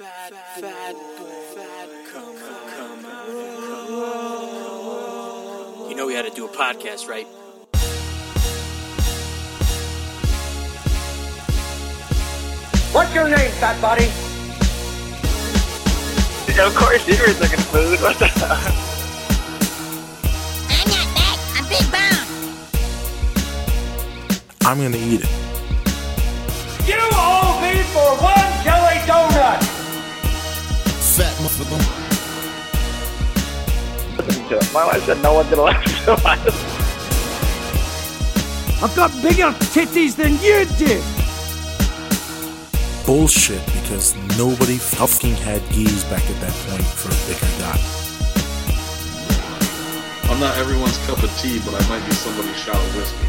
Fat, fat, fat, come, come, You know we had to do a podcast, right? What's your name, fat body? Of course, you were looking food. What the hell? I'm not fat. I'm big bone. I'm gonna eat it. You owe me for one Fat motherfucker. Listen to it. My wife said no one's gonna listen to us. I've got bigger titties than you do! Bullshit, because nobody fucking had geese back at that point for a bigger guy. I'm not everyone's cup of tea, but I might be somebody's shot of whiskey.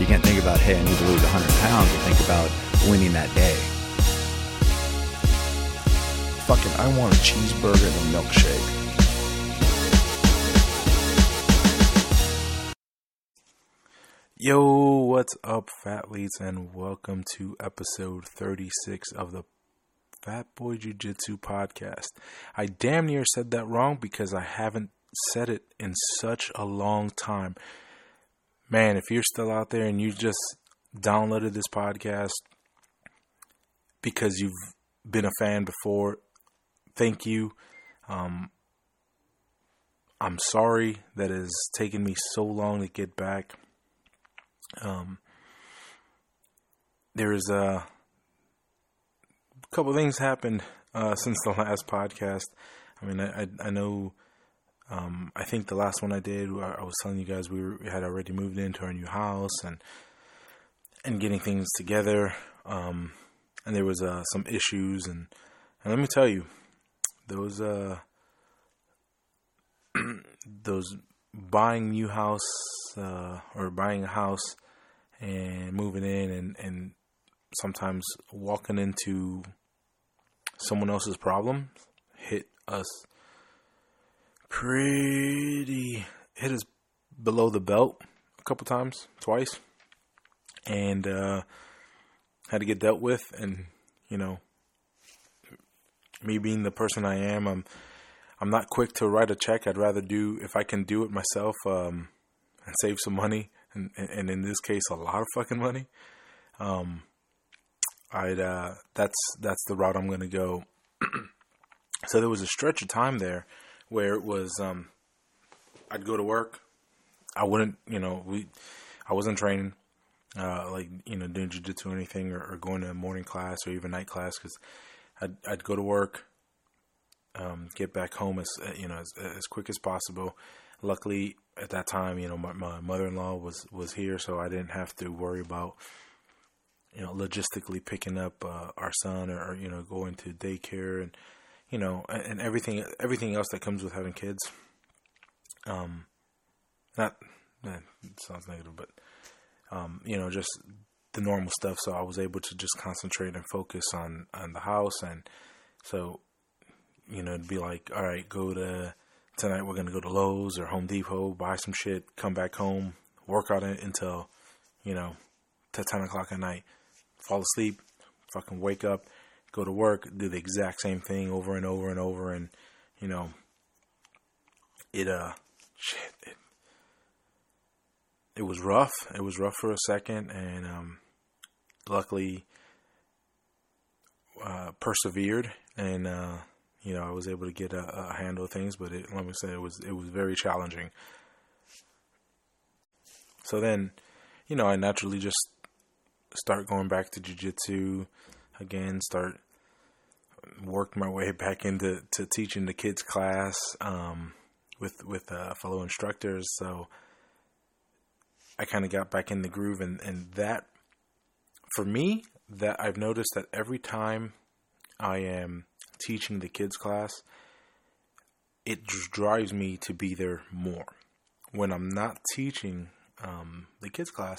You can't think about, hey, I need to lose 100 pounds. You think about winning that day. Fucking, I want a cheeseburger and a milkshake. Yo, what's up, fat leads, and welcome to episode 36 of the Fat Boy Jiu Jitsu podcast. I damn near said that wrong because I haven't said it in such a long time. Man, if you're still out there and you just downloaded this podcast because you've been a fan before, thank you. Um, I'm sorry that it has taken me so long to get back. Um, there's a couple things happened uh, since the last podcast. I mean, I, I, I know. Um, I think the last one I did, I I was telling you guys we, were, we had already moved into our new house and and getting things together. Um, and there was uh, some issues, and, and let me tell you, those uh, those buying new house uh, or buying a house and moving in and, and sometimes walking into someone else's problem hit us pretty hit us below the belt a couple times twice and uh, had to get dealt with and you know me being the person I am I'm I'm not quick to write a check. I'd rather do if I can do it myself um, and save some money, and, and in this case, a lot of fucking money. Um, I'd uh, that's that's the route I'm going to go. so there was a stretch of time there where it was um, I'd go to work. I wouldn't, you know, we I wasn't training uh, like you know doing jujitsu or anything or, or going to morning class or even night class because I'd I'd go to work um, get back home as uh, you know as, as quick as possible. Luckily, at that time, you know my, my mother-in-law was was here, so I didn't have to worry about you know logistically picking up uh, our son or, or you know going to daycare and you know and, everything everything else that comes with having kids. Um, not that sounds negative, but um, you know just the normal stuff. So I was able to just concentrate and focus on on the house and so you know, it'd be like, all right, go to tonight. We're gonna go to Lowe's or Home Depot, buy some shit, come back home, work on it until, you know, to ten o'clock at night. Fall asleep, fucking wake up, go to work, do the exact same thing over and over and over, and you know, it uh, shit, it, it was rough. It was rough for a second, and um, luckily, uh, persevered and. uh you know, I was able to get a, a handle of things, but it, let me say it was it was very challenging. So then, you know, I naturally just start going back to jujitsu again. Start work my way back into to teaching the kids class um, with with uh, fellow instructors. So I kind of got back in the groove, and and that for me, that I've noticed that every time I am teaching the kids class, it drives me to be there more. When I'm not teaching um, the kids class,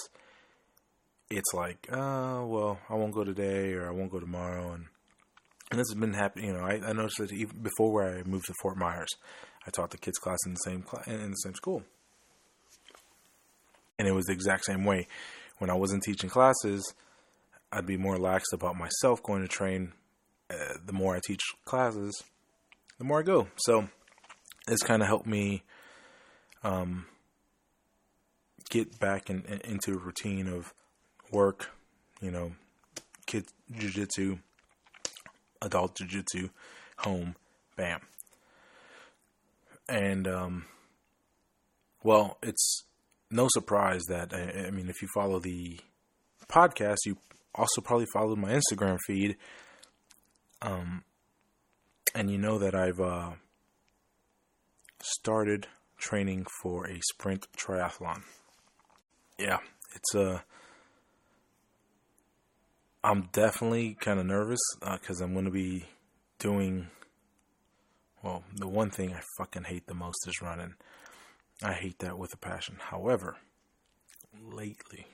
it's like, uh, well, I won't go today or I won't go tomorrow, and and this has been happening. You know, I, I noticed that even before where I moved to Fort Myers, I taught the kids class in the same cl- in the same school, and it was the exact same way. When I wasn't teaching classes, I'd be more lax about myself going to train. Uh, the more I teach classes, the more I go. So it's kind of helped me um, get back in, in, into a routine of work, you know, kid jujitsu, adult jujitsu, home, bam. And, um, well, it's no surprise that, I, mean, if you follow the podcast, you also probably followed my Instagram feed. Um, and you know that I've, uh, started training for a sprint triathlon. Yeah, it's a. Uh, I'm definitely kind of nervous because uh, I'm going to be doing. Well, the one thing I fucking hate the most is running. I hate that with a passion. However, lately,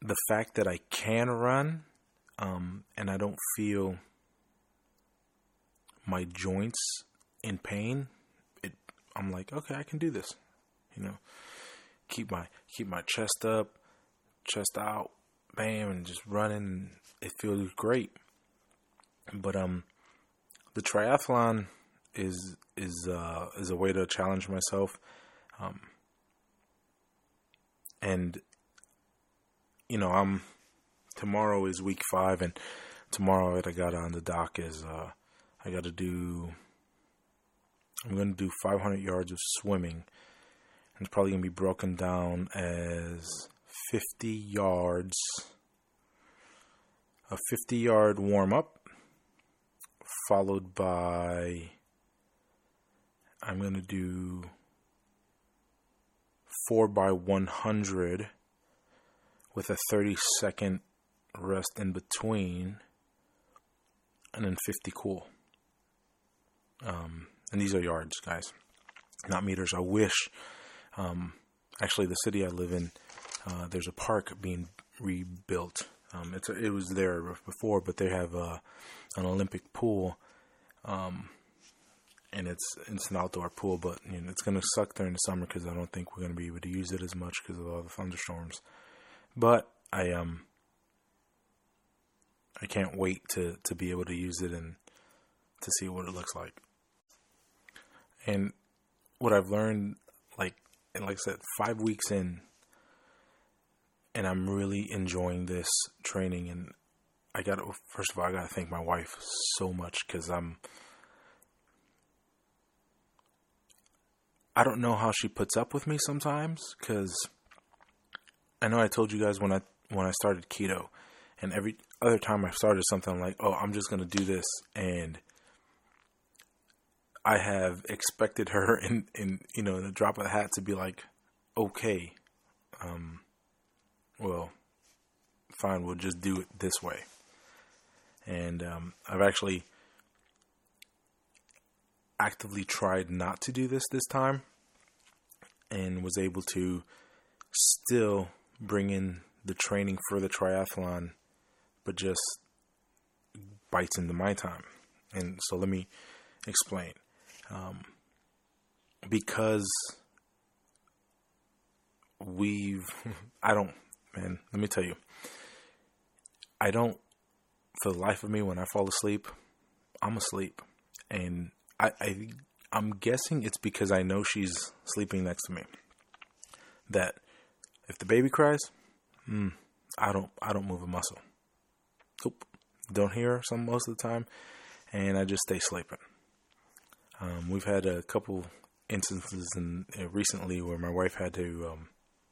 the fact that I can run um, and I don't feel my joints in pain, it I'm like, okay, I can do this. You know, keep my keep my chest up, chest out, bam, and just running. It feels great. But um, the triathlon is is uh, is a way to challenge myself, um, and you know I'm tomorrow is week five, and tomorrow that I got on the dock is uh, I got to do. I'm going to do 500 yards of swimming. It's probably going to be broken down as 50 yards, a 50 yard warm up, followed by I'm going to do 4 by 100 with a 30 second rest in between, and then 50 cool. Um, and these are yards, guys, not meters. I wish, um, actually, the city I live in, uh, there's a park being rebuilt. Um, it's a, it was there before, but they have uh, an Olympic pool, um, and it's it's an outdoor pool. But you know, it's going to suck during the summer because I don't think we're going to be able to use it as much because of all the thunderstorms. But I um I can't wait to to be able to use it and to see what it looks like. And what I've learned, like and like I said, five weeks in, and I'm really enjoying this training. And I got to first of all, I got to thank my wife so much because I'm. I don't know how she puts up with me sometimes because I know I told you guys when I when I started keto, and every other time I started something, I'm like, oh, I'm just gonna do this, and I have expected her in in you know in a drop of the hat to be like, okay, um, well, fine, we'll just do it this way, and um, I've actually actively tried not to do this this time, and was able to still bring in the training for the triathlon, but just bites into my time. And so let me explain. Um, because we've, I don't, man, let me tell you, I don't, for the life of me, when I fall asleep, I'm asleep. And I, I I'm guessing it's because I know she's sleeping next to me. That if the baby cries, mm, I don't I don't move a muscle. Nope. Don't hear her some most of the time, and I just stay sleeping. Um, we've had a couple instances in, uh, recently where my wife had to, um,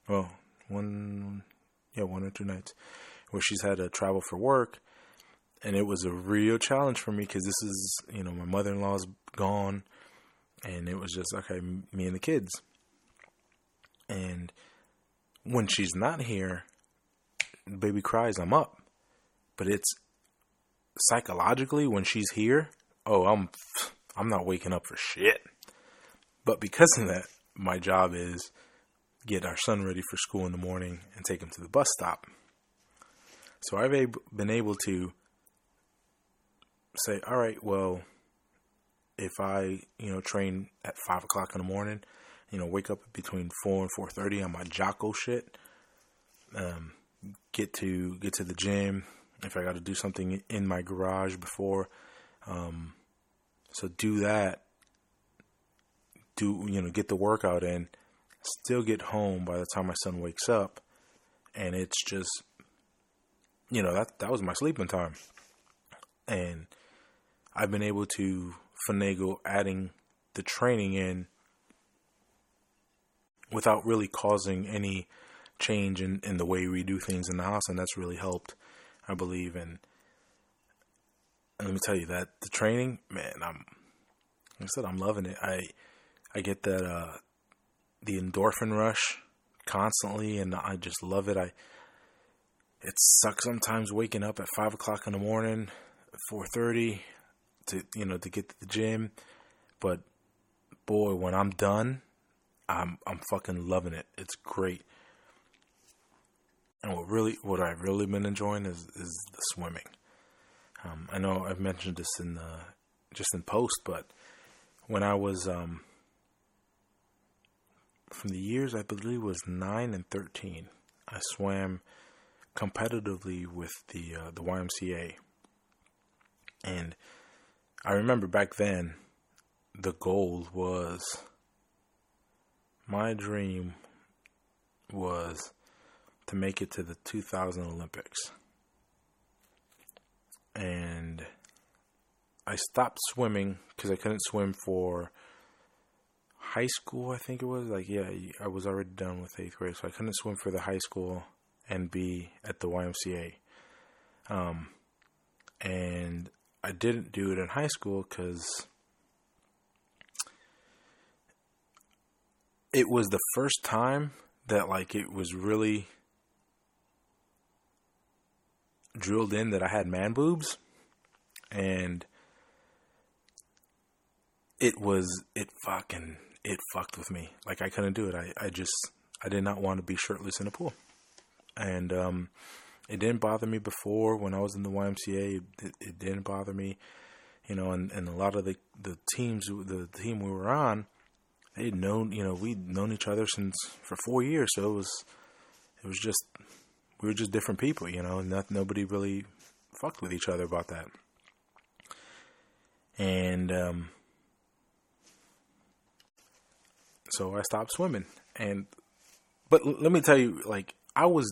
well, one, yeah, one or two nights where she's had to travel for work, and it was a real challenge for me because this is, you know, my mother in law's gone, and it was just okay, me and the kids, and when she's not here, baby cries, I'm up. But it's psychologically when she's here, oh, I'm I'm not waking up for shit. But because of that, my job is get our son ready for school in the morning and take him to the bus stop. So I've been able to say, all right, well, if I, you know, train at five o'clock in the morning, you know, wake up between four and four thirty on my Jocko shit, um, get to get to the gym, if I got to do something in my garage before, um, so do that. Do you know get the workout in? Still get home by the time my son wakes up, and it's just you know that that was my sleeping time, and I've been able to finagle adding the training in without really causing any change in, in the way we do things in the house, and that's really helped, I believe. And, let me tell you that the training, man, I'm, like I said, I'm loving it. I, I get that uh, the endorphin rush constantly, and I just love it. I, it sucks sometimes waking up at five o'clock in the morning, four thirty, to you know to get to the gym, but boy, when I'm done, I'm I'm fucking loving it. It's great. And what really, what I've really been enjoying is is the swimming. Um, I know I've mentioned this in the just in post, but when I was um, from the years I believe was nine and thirteen, I swam competitively with the uh, the YMCA, and I remember back then the goal was my dream was to make it to the 2000 Olympics. And I stopped swimming because I couldn't swim for high school, I think it was. Like, yeah, I was already done with eighth grade, so I couldn't swim for the high school and be at the YMCA. Um, and I didn't do it in high school because it was the first time that like it was really drilled in that I had man boobs and it was it fucking it fucked with me. Like I couldn't do it. I, I just I did not want to be shirtless in a pool. And um it didn't bother me before when I was in the YMCA. It, it didn't bother me, you know. And, and a lot of the the teams, the team we were on, they'd known, you know, we'd known each other since for four years. So it was, it was just, we were just different people, you know, not, nobody really fucked with each other about that. And, um, so I stopped swimming and, but let me tell you, like, I was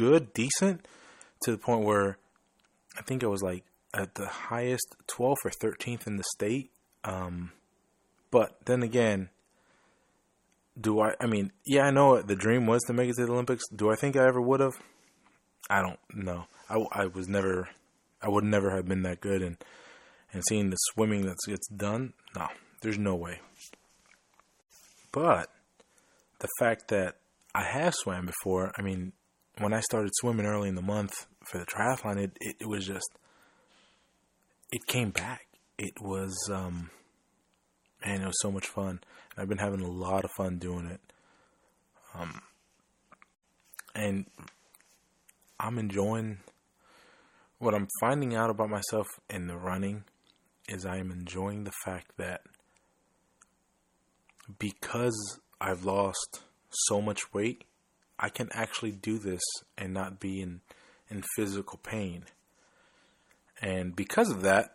good, decent to the point where I think I was like at the highest 12th or 13th in the state. Um, but then again, do I? I mean, yeah, I know the dream was to make it to the Olympics. Do I think I ever would have? I don't know. I, I was never, I would never have been that good. And and seeing the swimming that's gets done, no, there's no way. But the fact that I have swam before, I mean, when I started swimming early in the month for the triathlon, it, it, it was just, it came back. It was, um, man, it was so much fun. I've been having a lot of fun doing it. Um, and I'm enjoying what I'm finding out about myself in the running is I am enjoying the fact that because I've lost so much weight, I can actually do this and not be in in physical pain. And because of that,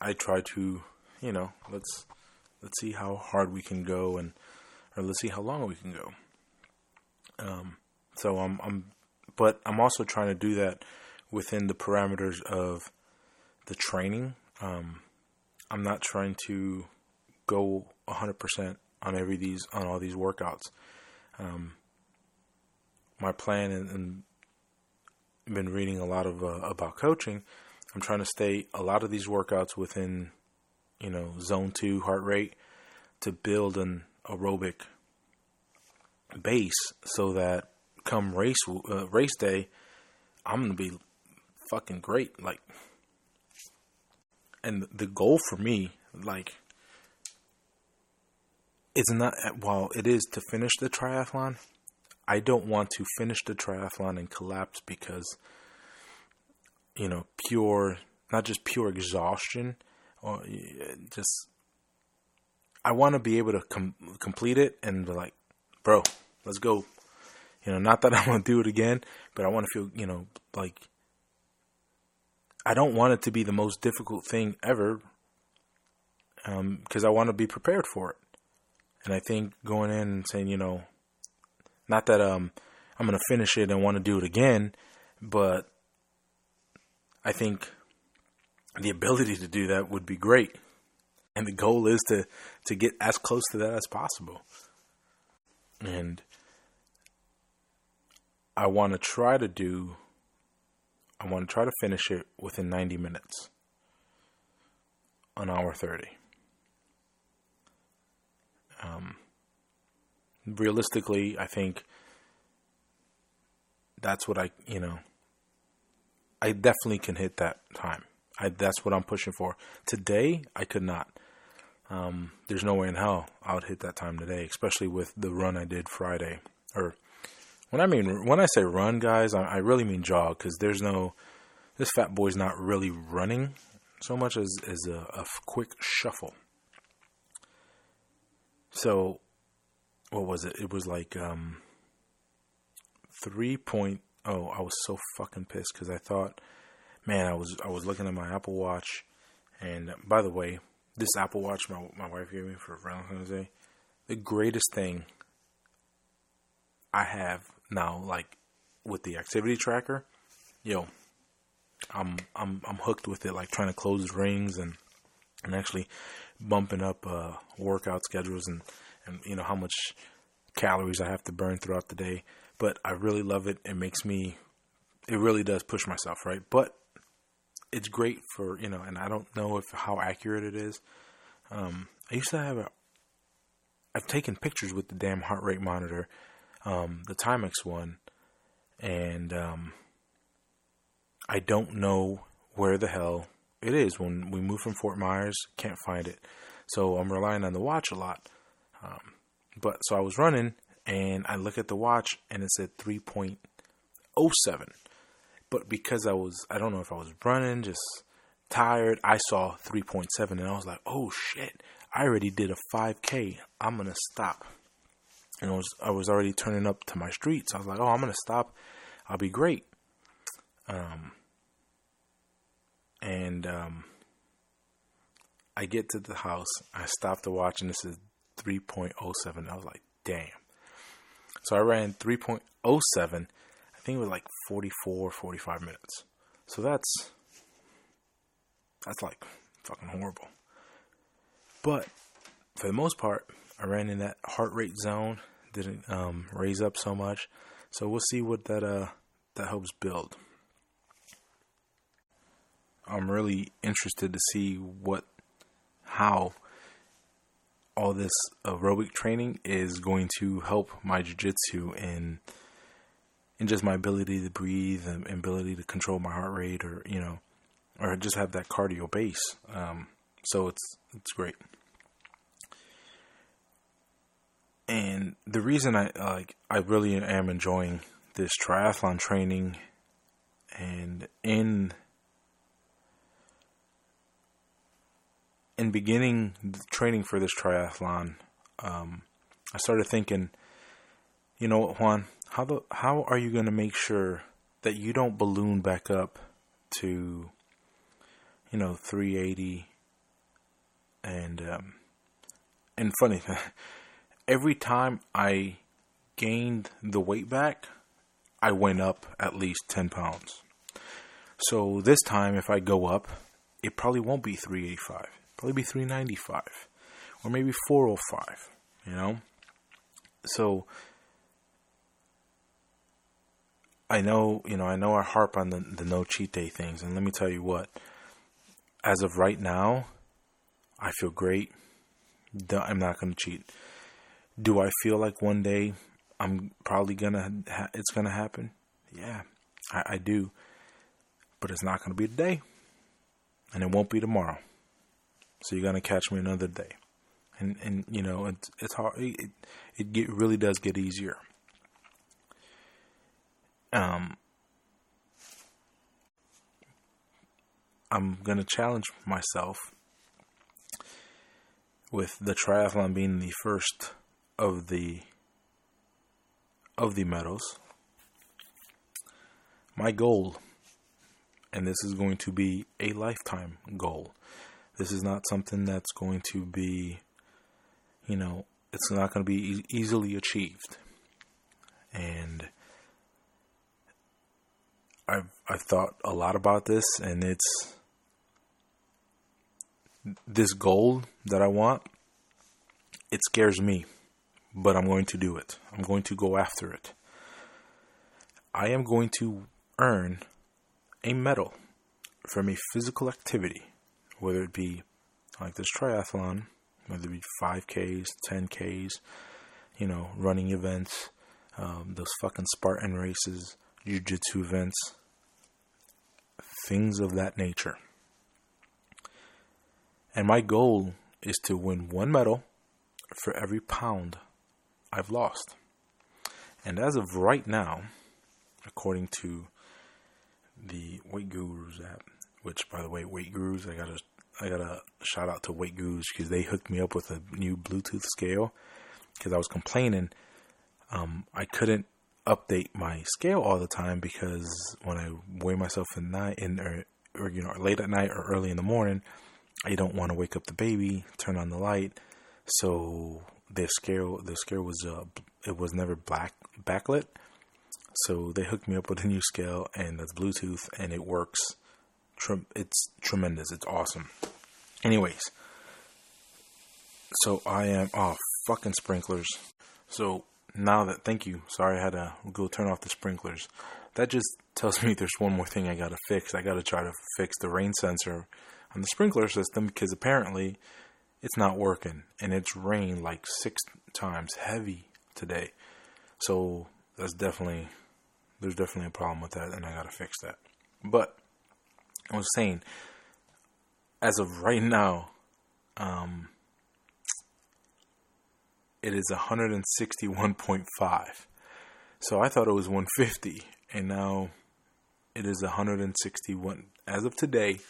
I try to, you know, let's let's see how hard we can go and or let's see how long we can go. Um, so I'm I'm but I'm also trying to do that within the parameters of the training. Um, I'm not trying to go 100% on every these on all these workouts. Um, my plan and, and been reading a lot of uh, about coaching. I'm trying to stay a lot of these workouts within, you know, zone two heart rate to build an aerobic base so that come race uh, race day, I'm gonna be fucking great. Like, and the goal for me, like, is not while it is to finish the triathlon. I don't want to finish the triathlon and collapse because, you know, pure, not just pure exhaustion, or just, I want to be able to com- complete it and be like, bro, let's go. You know, not that I want to do it again, but I want to feel, you know, like I don't want it to be the most difficult thing ever um, because I want to be prepared for it. And I think going in and saying, you know, not that um, I'm going to finish it and want to do it again, but I think the ability to do that would be great. And the goal is to, to get as close to that as possible. And I want to try to do, I want to try to finish it within 90 minutes, an hour 30. Um, realistically, I think that's what I, you know, I definitely can hit that time. I, that's what I'm pushing for. Today, I could not. Um, there's no way in hell I would hit that time today, especially with the run I did Friday. Or when I mean when I say run, guys, I, I really mean jog because there's no this fat boy's not really running so much as as a, a quick shuffle. So, what was it? It was like um, three point. Oh, I was so fucking pissed because I thought, man, I was I was looking at my Apple Watch, and by the way, this Apple Watch my my wife gave me for Valentine's Day, the greatest thing I have now, like with the activity tracker, yo, I'm I'm I'm hooked with it, like trying to close rings and and actually bumping up uh, workout schedules and and you know how much calories I have to burn throughout the day. But I really love it. It makes me, it really does push myself, right? But it's great for you know, and I don't know if how accurate it is. Um, I used to have a. I've taken pictures with the damn heart rate monitor, um, the Timex one, and um, I don't know where the hell it is. When we moved from Fort Myers, can't find it, so I'm relying on the watch a lot. Um, but so I was running, and I look at the watch, and it said 3.07 but because I was, I don't know if I was running, just tired, I saw 3.7 and I was like, oh shit, I already did a 5K. I'm going to stop. And I was, I was already turning up to my streets. I was like, oh, I'm going to stop. I'll be great. Um, and, um, I get to the house. I stop the watch and this is 3.07. I was like, damn. So I ran 3.07 I think it was like 44, 45 minutes. So that's that's like fucking horrible. But for the most part, I ran in that heart rate zone, didn't um, raise up so much. So we'll see what that uh that helps build. I'm really interested to see what how all this aerobic training is going to help my jiu-jitsu in and just my ability to breathe and ability to control my heart rate or you know or just have that cardio base. Um, so it's it's great. And the reason i like i really am enjoying this triathlon training and in in beginning training for this triathlon um, i started thinking you know what juan how the how are you going to make sure that you don't balloon back up to you know 380 and um, and funny every time I gained the weight back I went up at least 10 pounds. So this time if I go up it probably won't be 385 probably be 395 or maybe 405 you know so I know, you know, I know I harp on the, the no cheat day things, and let me tell you what. As of right now, I feel great. I'm not going to cheat. Do I feel like one day I'm probably gonna ha- it's gonna happen? Yeah, I, I do. But it's not gonna be today, and it won't be tomorrow. So you're gonna catch me another day, and and you know it's it's hard. It it get, really does get easier um, I'm to challenge myself with the triathlon being the first of the of the medals, my goal, and this is going to be a lifetime goal. This is not something that's going to be, you know, it's not going to be e- easily achieved. And I've I've thought a lot about this, and it's this goal that I want. It scares me, but I'm going to do it. I'm going to go after it. I am going to earn a medal from a physical activity, whether it be like this triathlon, whether it be 5Ks, 10Ks, you know, running events, um, those fucking Spartan races, jiu jitsu events, things of that nature. And my goal is to win one medal for every pound I've lost. And as of right now, according to the Weight Gurus app, which by the way, Weight Gurus, I gotta I got a shout out to Weight Gurus because they hooked me up with a new Bluetooth scale because I was complaining um, I couldn't update my scale all the time because when I weigh myself in night in or, or you know late at night or early in the morning, I don't want to wake up the baby, turn on the light. So the scale the scale was uh, it was never black backlit. So they hooked me up with a new scale and that's Bluetooth and it works. It's tremendous. It's awesome. Anyways, so I am oh fucking sprinklers. So now that thank you. Sorry I had to go turn off the sprinklers. That just tells me there's one more thing I gotta fix. I gotta try to fix the rain sensor on the sprinkler system because apparently it's not working and it's rained like six times heavy today. So that's definitely there's definitely a problem with that and I gotta fix that. But I was saying as of right now, um, it is 161.5. So I thought it was 150, and now it is 161. As of today,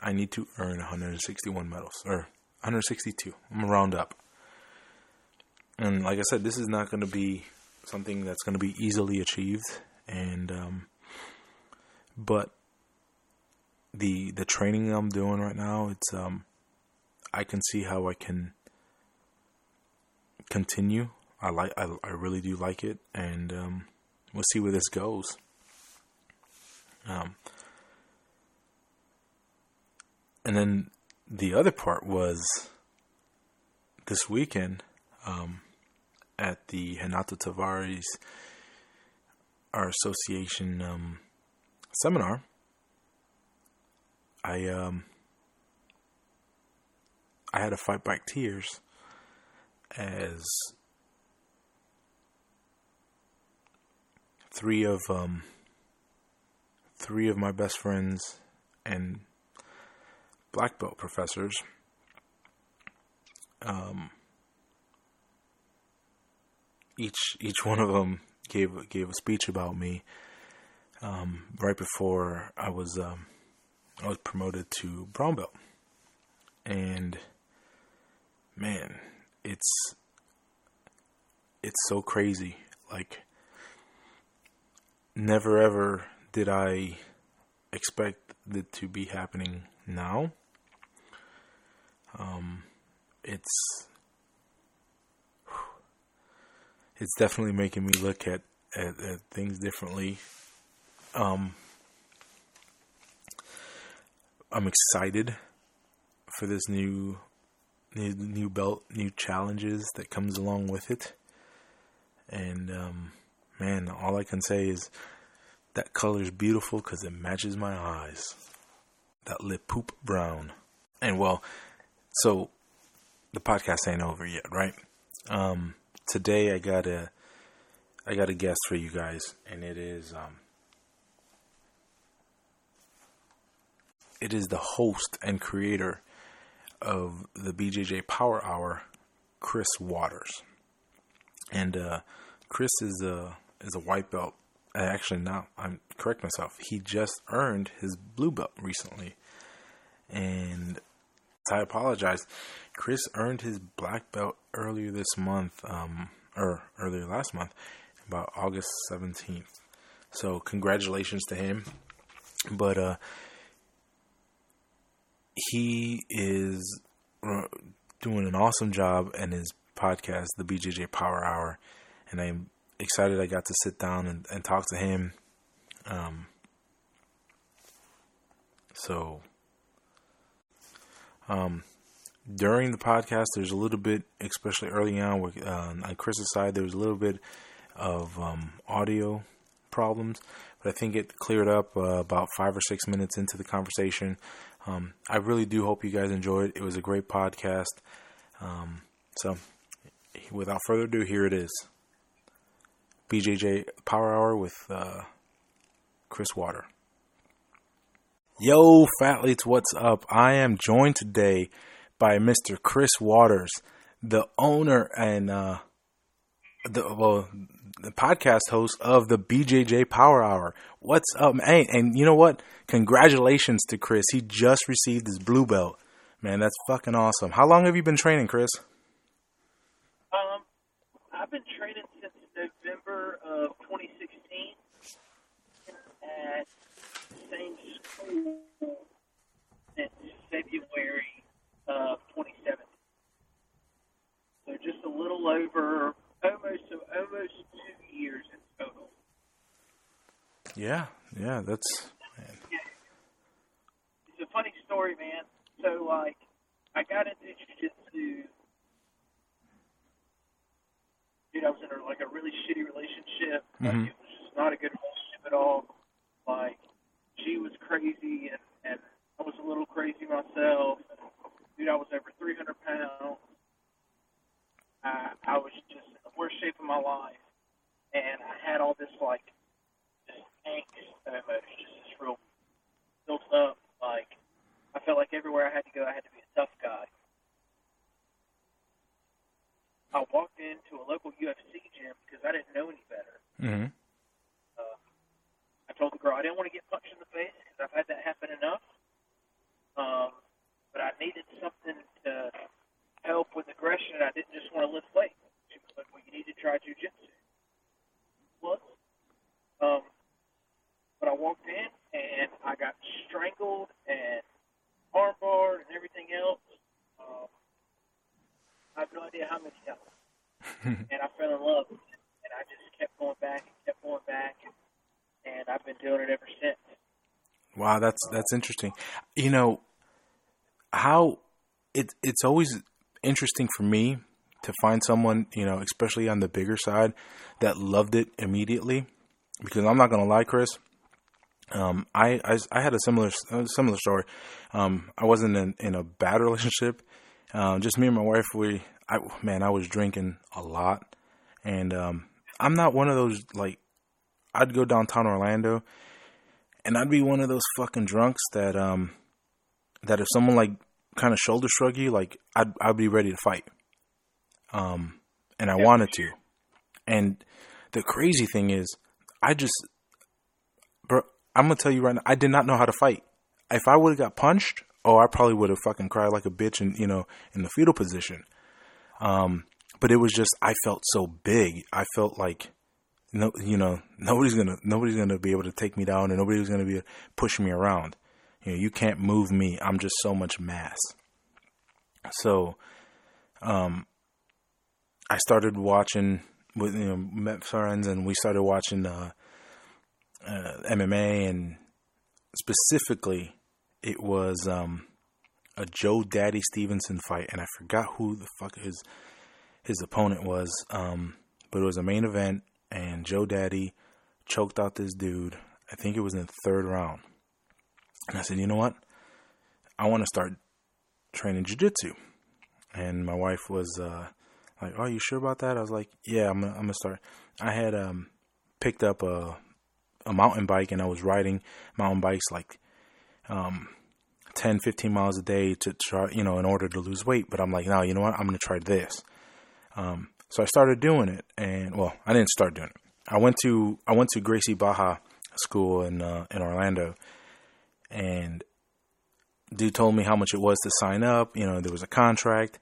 I need to earn 161 medals, or 162. I'm gonna round up. And like I said, this is not going to be something that's going to be easily achieved, and um, but the the training I'm doing right now, it's um, I can see how I can continue. I like I, I really do like it, and um, we'll see where this goes. Um, and then the other part was this weekend um, at the Renato Tavares our association um, seminar. I um I had to fight back tears as three of um three of my best friends and black belt professors um each each one of them gave gave a speech about me um, right before I was um, I was promoted to brown belt, and man, it's it's so crazy. Like, never ever did I expect it to be happening now. Um, it's it's definitely making me look at, at, at things differently. Um, I'm excited for this new, new new belt, new challenges that comes along with it. And um, man, all I can say is that color is beautiful because it matches my eyes. That lip poop brown. And well, so the podcast ain't over yet, right? Um, today I got a I got a guest for you guys, and it is um, it is the host and creator of the BJJ Power Hour, Chris Waters, and uh, Chris is a is a white belt. Uh, actually, now I'm correct myself. He just earned his blue belt recently, and I apologize. Chris earned his black belt earlier this month, um, or earlier last month, about August 17th. So congratulations to him. But uh, he is uh, doing an awesome job in his podcast, the BJJ Power Hour, and I'm excited I got to sit down and, and talk to him. Um, so, um, during the podcast, there's a little bit, especially early on, with, uh, on Chris's side, there was a little bit of um, audio problems, but I think it cleared up uh, about five or six minutes into the conversation. Um, I really do hope you guys enjoyed. It was a great podcast. Um, so, without further ado, here it is. BJJ Power Hour with uh, Chris Water. Yo, Fatleets, what's up? I am joined today by Mr. Chris Waters, the owner and uh, the well, the podcast host of the BJJ Power Hour. What's up, man? And you know what? Congratulations to Chris. He just received his blue belt. Man, that's fucking awesome. How long have you been training, Chris? Um, I've been training since November of 2016 at same school since February of 2017. So just a little over, almost almost years in total. Yeah, yeah, that's It's a funny story, man. So like, I got into jiu-jitsu. Dude, I was in a, like a really shitty relationship. Like, Mhm. it was just not a good relationship at all. Like, she was crazy, and and I was a little crazy myself. Dude, I was over 300 pounds. I I was just in the worst shape of my life, and I had all this like just angst almost, just this real built up. Like, I felt like everywhere I had to go, I had to be a tough guy. I walked into a local UFC gym because I didn't know any better. mm-hmm. Uh, I told the girl I didn't want to get punched in the face because I've had that happen enough. Um, but I needed something to help with aggression, and I didn't just want to lift weights. She was like, "Well, you need to try jujitsu." What? Um, but I walked in and I got strangled and armbarred and everything else. Um, I have no idea how many times. and I fell in love with it. And I just kept going back and kept going back. And, and I've been doing it ever since. Wow, that's that's interesting. You know how it it's always interesting for me to find someone, you know, especially on the bigger side that loved it immediately because I'm not going to lie, Chris. Um, I, I I had a similar a similar story. Um, I wasn't in, in a bad relationship. Um, just me and my wife. We, I man, I was drinking a lot, and um, I'm not one of those like. I'd go downtown Orlando, and I'd be one of those fucking drunks that um, that if someone like kind of shoulder shrug you, like I'd I'd be ready to fight. Um, and I wanted to, and the crazy thing is, I just, bro, I'm gonna tell you right now, I did not know how to fight. If I would have got punched, oh, I probably would have fucking cried like a bitch and you know in the fetal position. Um, but it was just I felt so big. I felt like no, you know, nobody's gonna nobody's gonna be able to take me down, and nobody's gonna be pushing me around. You know, you can't move me. I'm just so much mass. So, um, I started watching with you know met friends, and we started watching uh, uh, MMA, and specifically, it was um, a Joe Daddy Stevenson fight, and I forgot who the fuck his his opponent was, um, but it was a main event, and Joe Daddy choked out this dude. I think it was in the third round, and I said, you know what, I want to start training jujitsu, and my wife was uh, like, "Oh, you sure about that?" I was like, "Yeah, I'm gonna, I'm gonna start." I had um, picked up a a mountain bike and I was riding mountain bikes like um 10 15 miles a day to try you know in order to lose weight but I'm like no you know what I'm to try this um so I started doing it and well I didn't start doing it I went to I went to Gracie Barra school in uh, in Orlando and dude told me how much it was to sign up you know there was a contract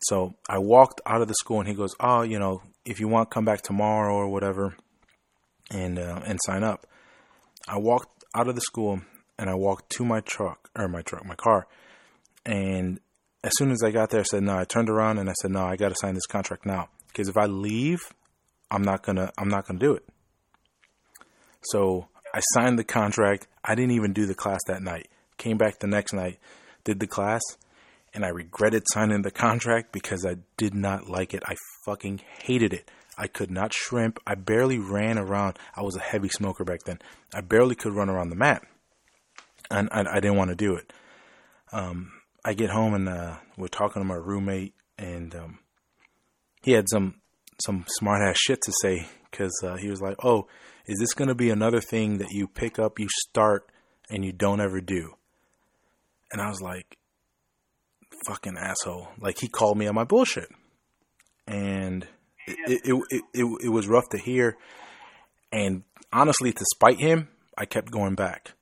so I walked out of the school and he goes, "Oh, you know, if you want, come back tomorrow or whatever, and uh, and sign up." I walked out of the school and I walked to my truck or my truck, my car, and as soon as I got there, I said, "No." I turned around and I said, "No, I got to sign this contract now because if I leave, I'm not gonna I'm not gonna do it." So I signed the contract. I didn't even do the class that night. Came back the next night, did the class, and I regretted signing the contract because I did not like it. I fucking hated it. I could not shrimp. I barely ran around. I was a heavy smoker back then. I barely could run around the mat, and I, I didn't want to do it. Um, I get home and uh, we're talking to my roommate, and um, he had some some smart ass shit to say because uh, he was like, "Oh, is this going to be another thing that you pick up, you start, and you don't ever do?" And I was like, "Fucking asshole!" Like he called me on my bullshit, and it it, it it it was rough to hear. And honestly, to spite him, I kept going back,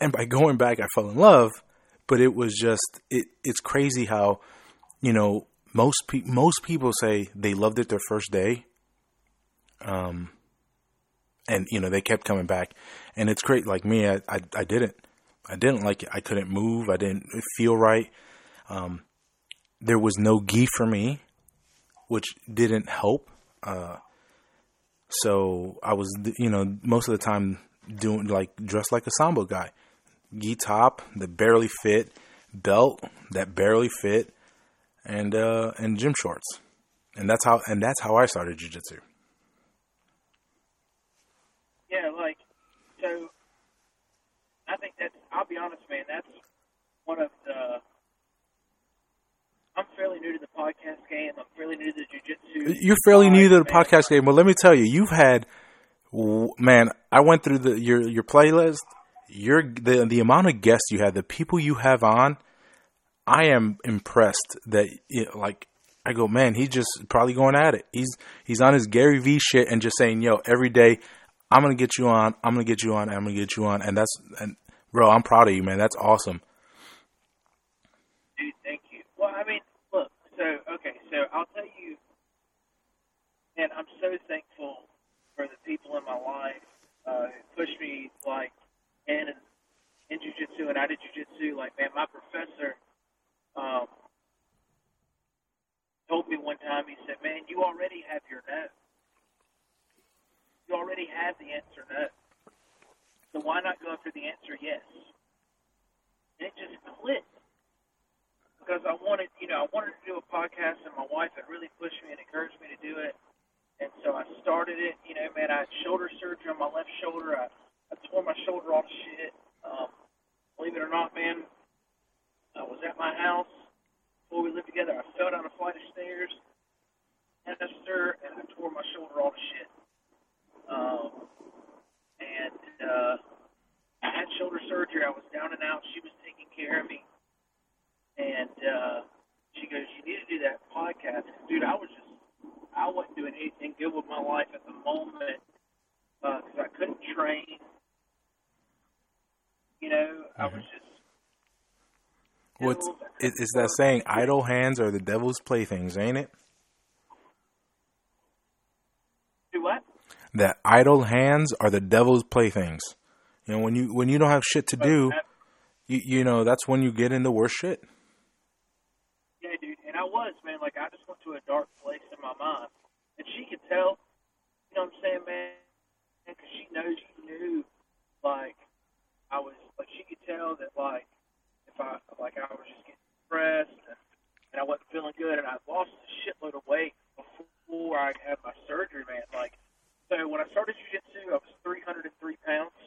and by going back, I fell in love. But it was just it. It's crazy how, you know, most pe- most people say they loved it their first day. Um, and you know they kept coming back, and it's great. Like me, I I, I didn't, I didn't like it. I couldn't move. I didn't feel right. Um, there was no gi for me, which didn't help. Uh, so I was, you know, most of the time doing like dressed like a sambo guy, gi top that barely fit, belt that barely fit, and uh, and gym shorts, and that's how and that's how I started jujitsu. Yeah, like so. I think that's. I'll be honest, man. That's one of the. I'm fairly new to the podcast game. I'm fairly new to the jujitsu. You're fairly new to the podcast game, but let me tell you, you've had, man. I went through the your your playlist. Your the the amount of guests you had, the people you have on. I am impressed that like I go, man. He's just probably going at it. He's he's on his Gary V shit and just saying, yo, every day I'm gonna get you on. I'm gonna get you on. I'm gonna get you on. And that's and bro, I'm proud of you, man. That's awesome. Dude, thank you. Well, I mean, look. So okay, so I'll tell you, and I'm so thankful for the people in my life uh, who pushed me like in and in jujitsu and out of jujitsu. Like, man, my professor um, told me one time. He said, "Man, you already have your no. You already have the answer no. So why not go after the answer yes?" And it just clicked because I wanted, you know, I wanted to do a podcast, and my wife had really pushed me and encouraged me to do it. And so I started it. You know, man, I had shoulder surgery on my left shoulder. I, I tore my shoulder off shit. Um, believe it or not, man, I was at my house before we lived together. I fell down a flight of stairs, Esther, and I tore my shoulder off shit. Um, and uh, I had shoulder surgery. I was down and out. She was taking care of me and uh, she goes, "You need to do that podcast, dude." I was just, I wasn't doing anything good with my life at the moment because I couldn't train. You know, I was just. What's pills. I is, couldn't is that saying? Idle hands are the devil's playthings, ain't it? Do what? That idle hands are the devil's playthings. You know, when you when you don't have shit to do, you you know that's when you get into worse shit. Yeah, dude, and I was, man. Like I just went to a dark place in my mind, and she could tell. You know what I'm saying, man? Because she knows, she knew, like I was, like she could tell that, like if I, like I was just getting depressed and, and I wasn't feeling good, and I lost a shitload of weight before I had my surgery, man. Like, so when I started jujitsu, I was 303 pounds.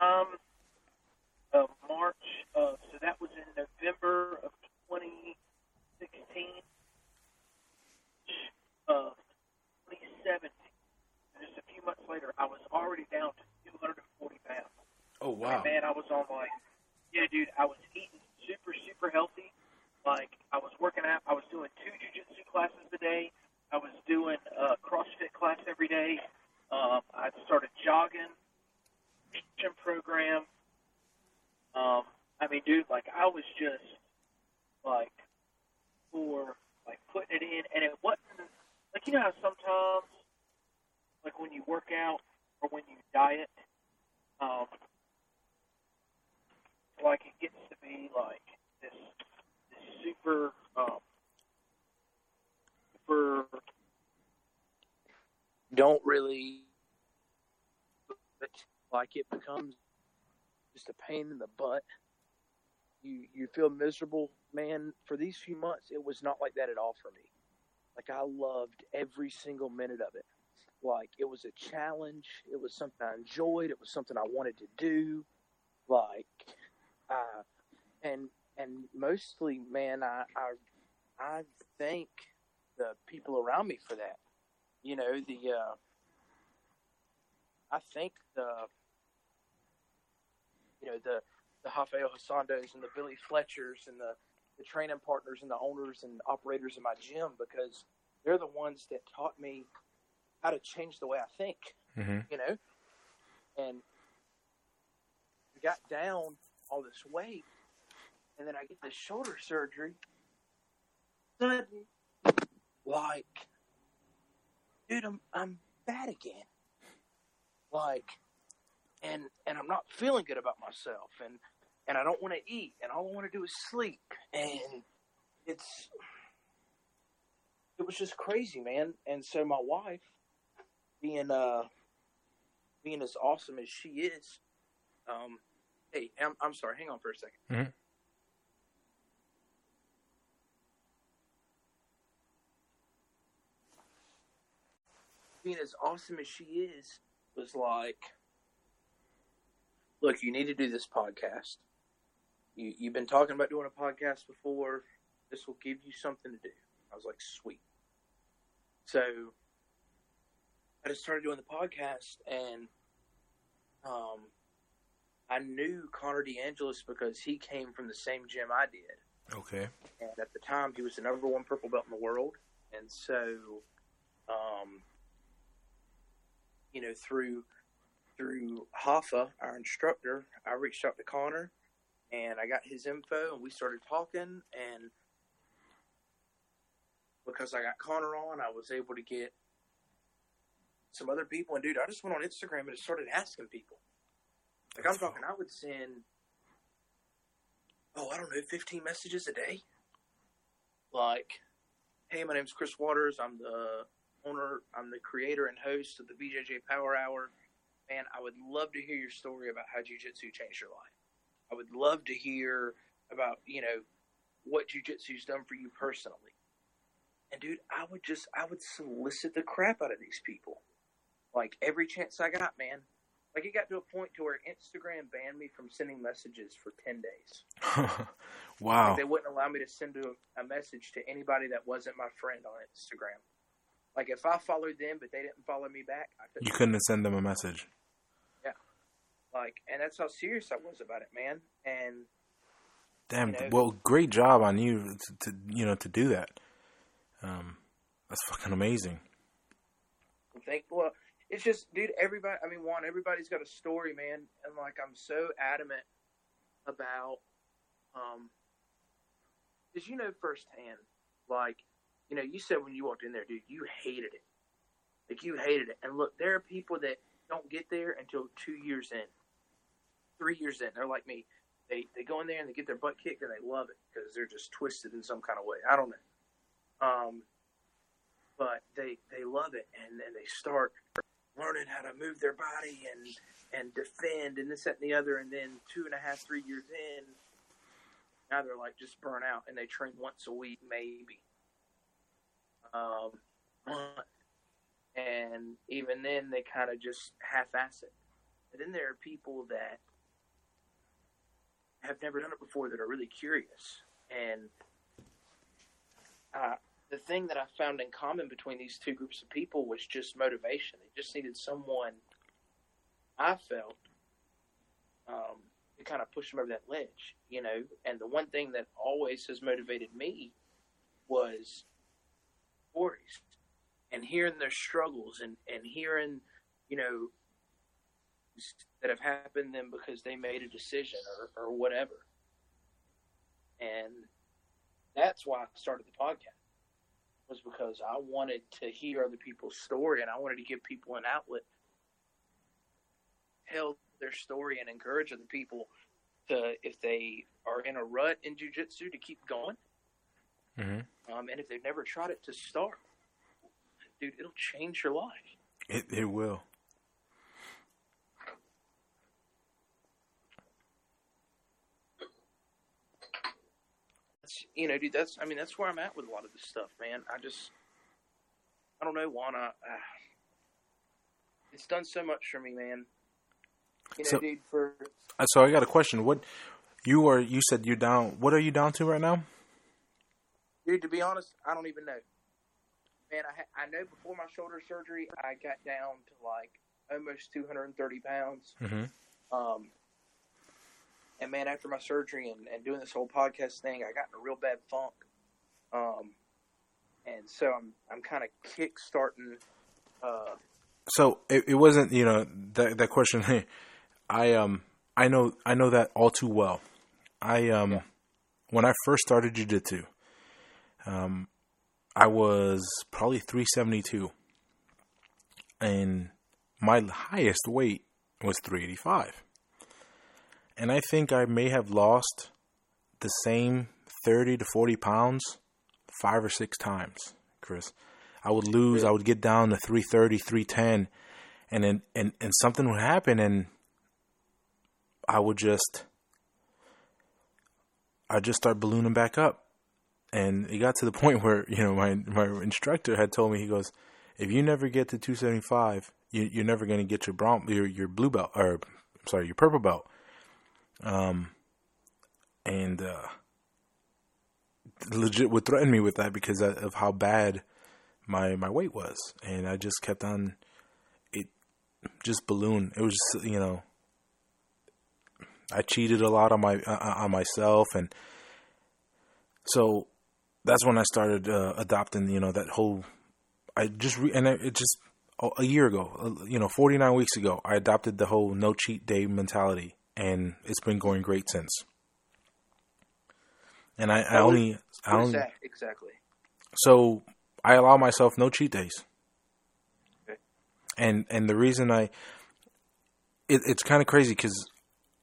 Um, of March of, so that was in November of 2016 of 2017. And just a few months later, I was already down to 240 pounds. Oh wow. And man, I was on like, yeah, dude, I was eating super, super healthy. Like, I was working out. I was doing two jujitsu classes a day. I was doing a CrossFit class every day. Um, I started jogging, gym program. Um, I mean, dude, like I was just like for like putting it in, and it wasn't like you know how sometimes, like when you work out or when you diet, um, like it gets to be like this, this super, um, super. Don't really, like it becomes just a pain in the butt. You you feel miserable, man. For these few months, it was not like that at all for me. Like I loved every single minute of it. Like it was a challenge. It was something I enjoyed. It was something I wanted to do. Like, uh, and and mostly, man, I I I thank the people around me for that. You know the. Uh, I think the. You know the the Rafael Hassandos and the Billy Fletchers and the the training partners and the owners and operators in my gym because they're the ones that taught me how to change the way I think. Mm-hmm. You know, and I got down all this weight, and then I get this shoulder surgery. Sudden, like, dude, I'm I'm bad again. Like, and and I'm not feeling good about myself, and and I don't want to eat, and all I want to do is sleep, and it's it was just crazy, man. And so my wife, being uh being as awesome as she is, um, hey, I'm I'm sorry, hang on for a 2nd Mhm. Being as awesome as she is was like, look, you need to do this podcast. You you've been talking about doing a podcast before. This will give you something to do. I was like, sweet. So I just started doing the podcast, and um, I knew Connor DeAngelis because he came from the same gym I did, Okay. and at the time he was the number one purple belt in the world, and so, um, you know, through through Hoffa, our instructor, I reached out to Connor, and I got his info, and we started talking, and because I got Connor on, I was able to get some other people. And dude, I just went on Instagram and just started asking people. Like I'm talking, I would send, oh, I don't know, 15 messages a day. Like, hey, my name's Chris Waters. I'm the owner, I'm the creator and host of the BJJ Power Hour. Man, I would love to hear your story about how jujitsu changed your life. I would love to hear about, you know, what jujitsu's done for you personally. And dude, I would just I would solicit the crap out of these people. Like every chance I got, man. Like it got to a point to where Instagram banned me from sending messages for ten days. wow. Like they wouldn't allow me to send a, a message to anybody that wasn't my friend on Instagram. Like if I followed them but they didn't follow me back, I couldn't. You couldn't send them a message. Like, and that's how serious I was about it, man. And Damn. You know- Well, great job on you to, to you know to do that. Um, that's fucking amazing. Thank well it's just dude everybody i mean one everybody's got a story man and like i'm so adamant about um because you know firsthand like you know you said when you walked in there dude you hated it like you hated it and look there are people that don't get there until two years in three years in. They're like me. They they go in there and they get their butt kicked and they love it because they're just twisted in some kind of way. I don't know. Um but they they love it and then they start learning how to move their body and and defend and this that and the other. And then two and a half three years in now they're like just burnt out and they train once a week maybe um and even then they kind of just half-ass it. And then there are people that have never done it before that are really curious and uh, the thing that I found in common between these two groups of people was just motivation. They just needed someone, I felt, um, to kind of push them over that ledge, you know. And the one thing that always has motivated me was stories and hearing their struggles and, and hearing, you know, that have happened to them because they made a decision or, or whatever. And that's why I started the podcast was because I wanted to hear other people's story and I wanted to give people an outlet, tell their story, and encourage other people to, if they are in a rut in jujitsu, to keep going. Mm-hmm. Um, and if they've never tried it, to start. Dude, it'll change your life. It it will. That's, you know, dude, that's, I mean, that's where I'm at with a lot of this stuff, man. I just, I don't know, Juana. Uh, it's done so much for me, man. You know, So- dude, for So I got a question. What you are? You said you're down. What are you down to right now? Dude, to be honest, I don't even know. Man, I ha- I know before my shoulder surgery, I got down to like almost 230 pounds. Mm-hmm. Um, and man, after my surgery and, and doing this whole podcast thing, I got in a real bad funk. Um, and so I'm I'm kind of kick starting. Uh, So it, it wasn't. You know that that question. I um I know I know that all too well. I um when I first started jujitsu, um I was probably 372 and my highest weight was 385. And I think I may have lost the same 30 to 40 pounds five or six times, Chris. I would lose, I would get down to 330, 310 and then and, and something would happen and I would just I just start ballooning back up. And it got to the point where, you know, my my instructor had told me he goes, if you never get to 275, you, you're never going to get your brown your your blue belt or I'm sorry, your purple belt. Um and uh legit would threaten me with that because of how bad my my weight was and I just kept on it just balloon. It was just, you know I cheated a lot on my uh, on myself, and so that's when I started uh, adopting. You know that whole. I just re- and it just a year ago, uh, you know, forty nine weeks ago, I adopted the whole no cheat day mentality, and it's been going great since. And I, I only, I only, exactly? so I allow myself no cheat days. Okay. And and the reason I it, it's kind of crazy cuz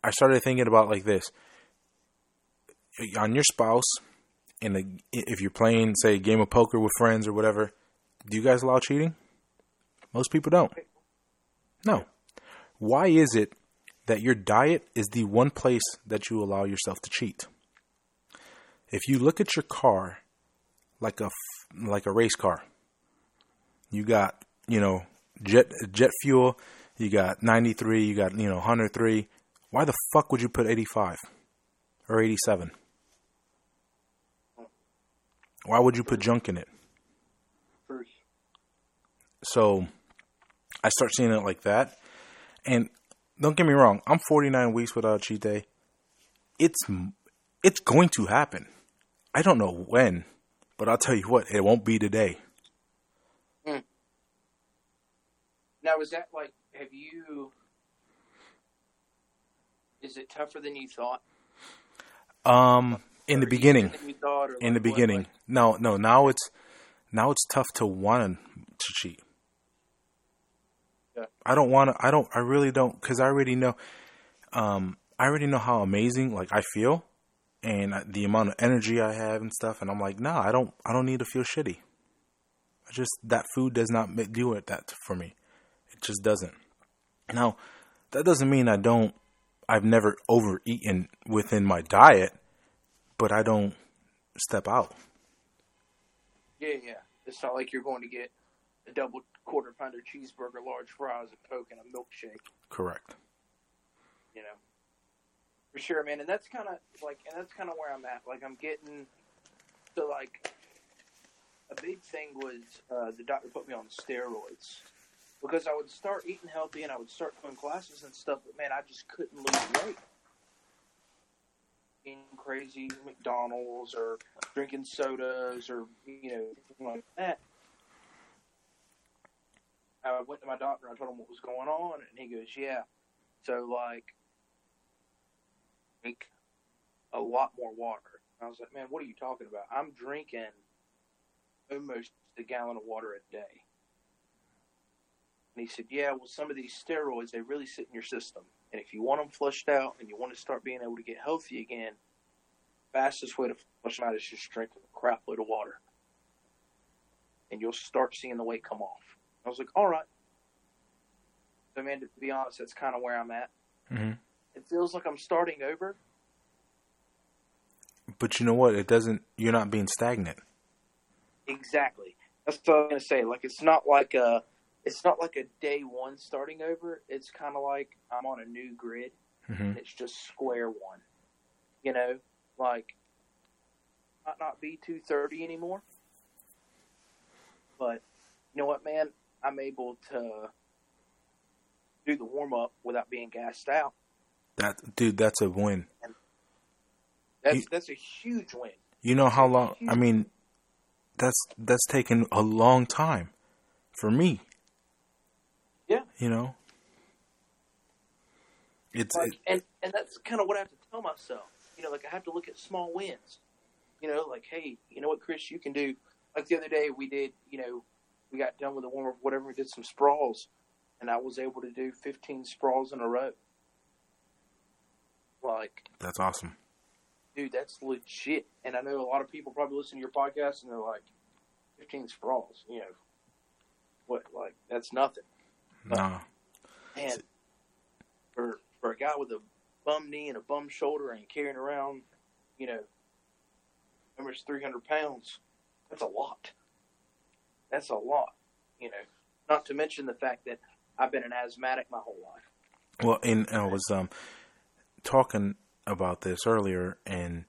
I started thinking about like this. On your spouse in a if you're playing say a game of poker with friends or whatever, do you guys allow cheating? Most people don't. No. Why is it that your diet is the one place that you allow yourself to cheat? If you look at your car like a like a race car. You got you know jet jet fuel. You got 93. You got you know 103. Why the fuck would you put 85 or 87? Why would you put junk in it? So I start seeing it like that. And don't get me wrong, I'm 49 weeks without a cheat day. It's it's going to happen. I don't know when, but I'll tell you what, it won't be today. Now, is that like, have you? Is it tougher than you thought? Um, in the beginning, easier than you thought, or in the what, beginning, like- no, no. Now it's now it's tough to want to cheat. I don't want to. I don't. I really don't because I already know. Um, I already know how amazing like I feel, and the amount of energy I have and stuff. And I'm like, no, I don't. I don't need to feel shitty. I just that food does not do it that for me. It just doesn't. Now, that doesn't mean I don't. I've never overeaten within my diet, but I don't step out. Yeah, yeah. It's not like you're going to get a double quarter pounder cheeseburger, large fries, a coke, and a milkshake. Correct. You know, for sure, man. And that's kind of like, and that's kind of where I'm at. Like, I'm getting so like a big thing was uh, the doctor put me on steroids because I would start eating healthy and I would start doing classes and stuff, but man, I just couldn't lose weight. Eating crazy McDonald's or drinking sodas or you know like that. I went to my doctor. I told him what was going on, and he goes, "Yeah." So like, drink a lot more water. I was like, "Man, what are you talking about? I'm drinking almost a gallon of water a day. And he said, Yeah, well, some of these steroids, they really sit in your system. And if you want them flushed out and you want to start being able to get healthy again, fastest way to flush them out is just drink a crap load of water. And you'll start seeing the weight come off. I was like, All right. So, man, to be honest, that's kind of where I'm at. hmm It feels like I'm starting over. But you know what? It doesn't. You're not being stagnant. Exactly. That's what I'm gonna say. Like it's not like a it's not like a day one starting over. It's kind of like I'm on a new grid. hmm and It's just square one. You know, like might not be two thirty anymore. But you know what, man? I'm able to do the warm up without being gassed out. That dude, that's a win. That's You- that's a huge win. You know how long? I mean, that's that's taken a long time for me. Yeah. You know, it's like, it, and and that's kind of what I have to tell myself. You know, like I have to look at small wins. You know, like hey, you know what, Chris, you can do. Like the other day, we did. You know, we got done with the warm up, whatever. We did some sprawls, and I was able to do 15 sprawls in a row. Like, that's awesome. dude, that's legit. And I know a lot of people probably listen to your podcast and they're like, 15 sprawls. You know, what? Like that's nothing. Nah, Man, for for a guy with a bum knee and a bum shoulder and carrying around, you know, almost three hundred pounds, that's a lot. That's a lot, you know. Not to mention the fact that I've been an asthmatic my whole life. Well, and I was um talking about this earlier, and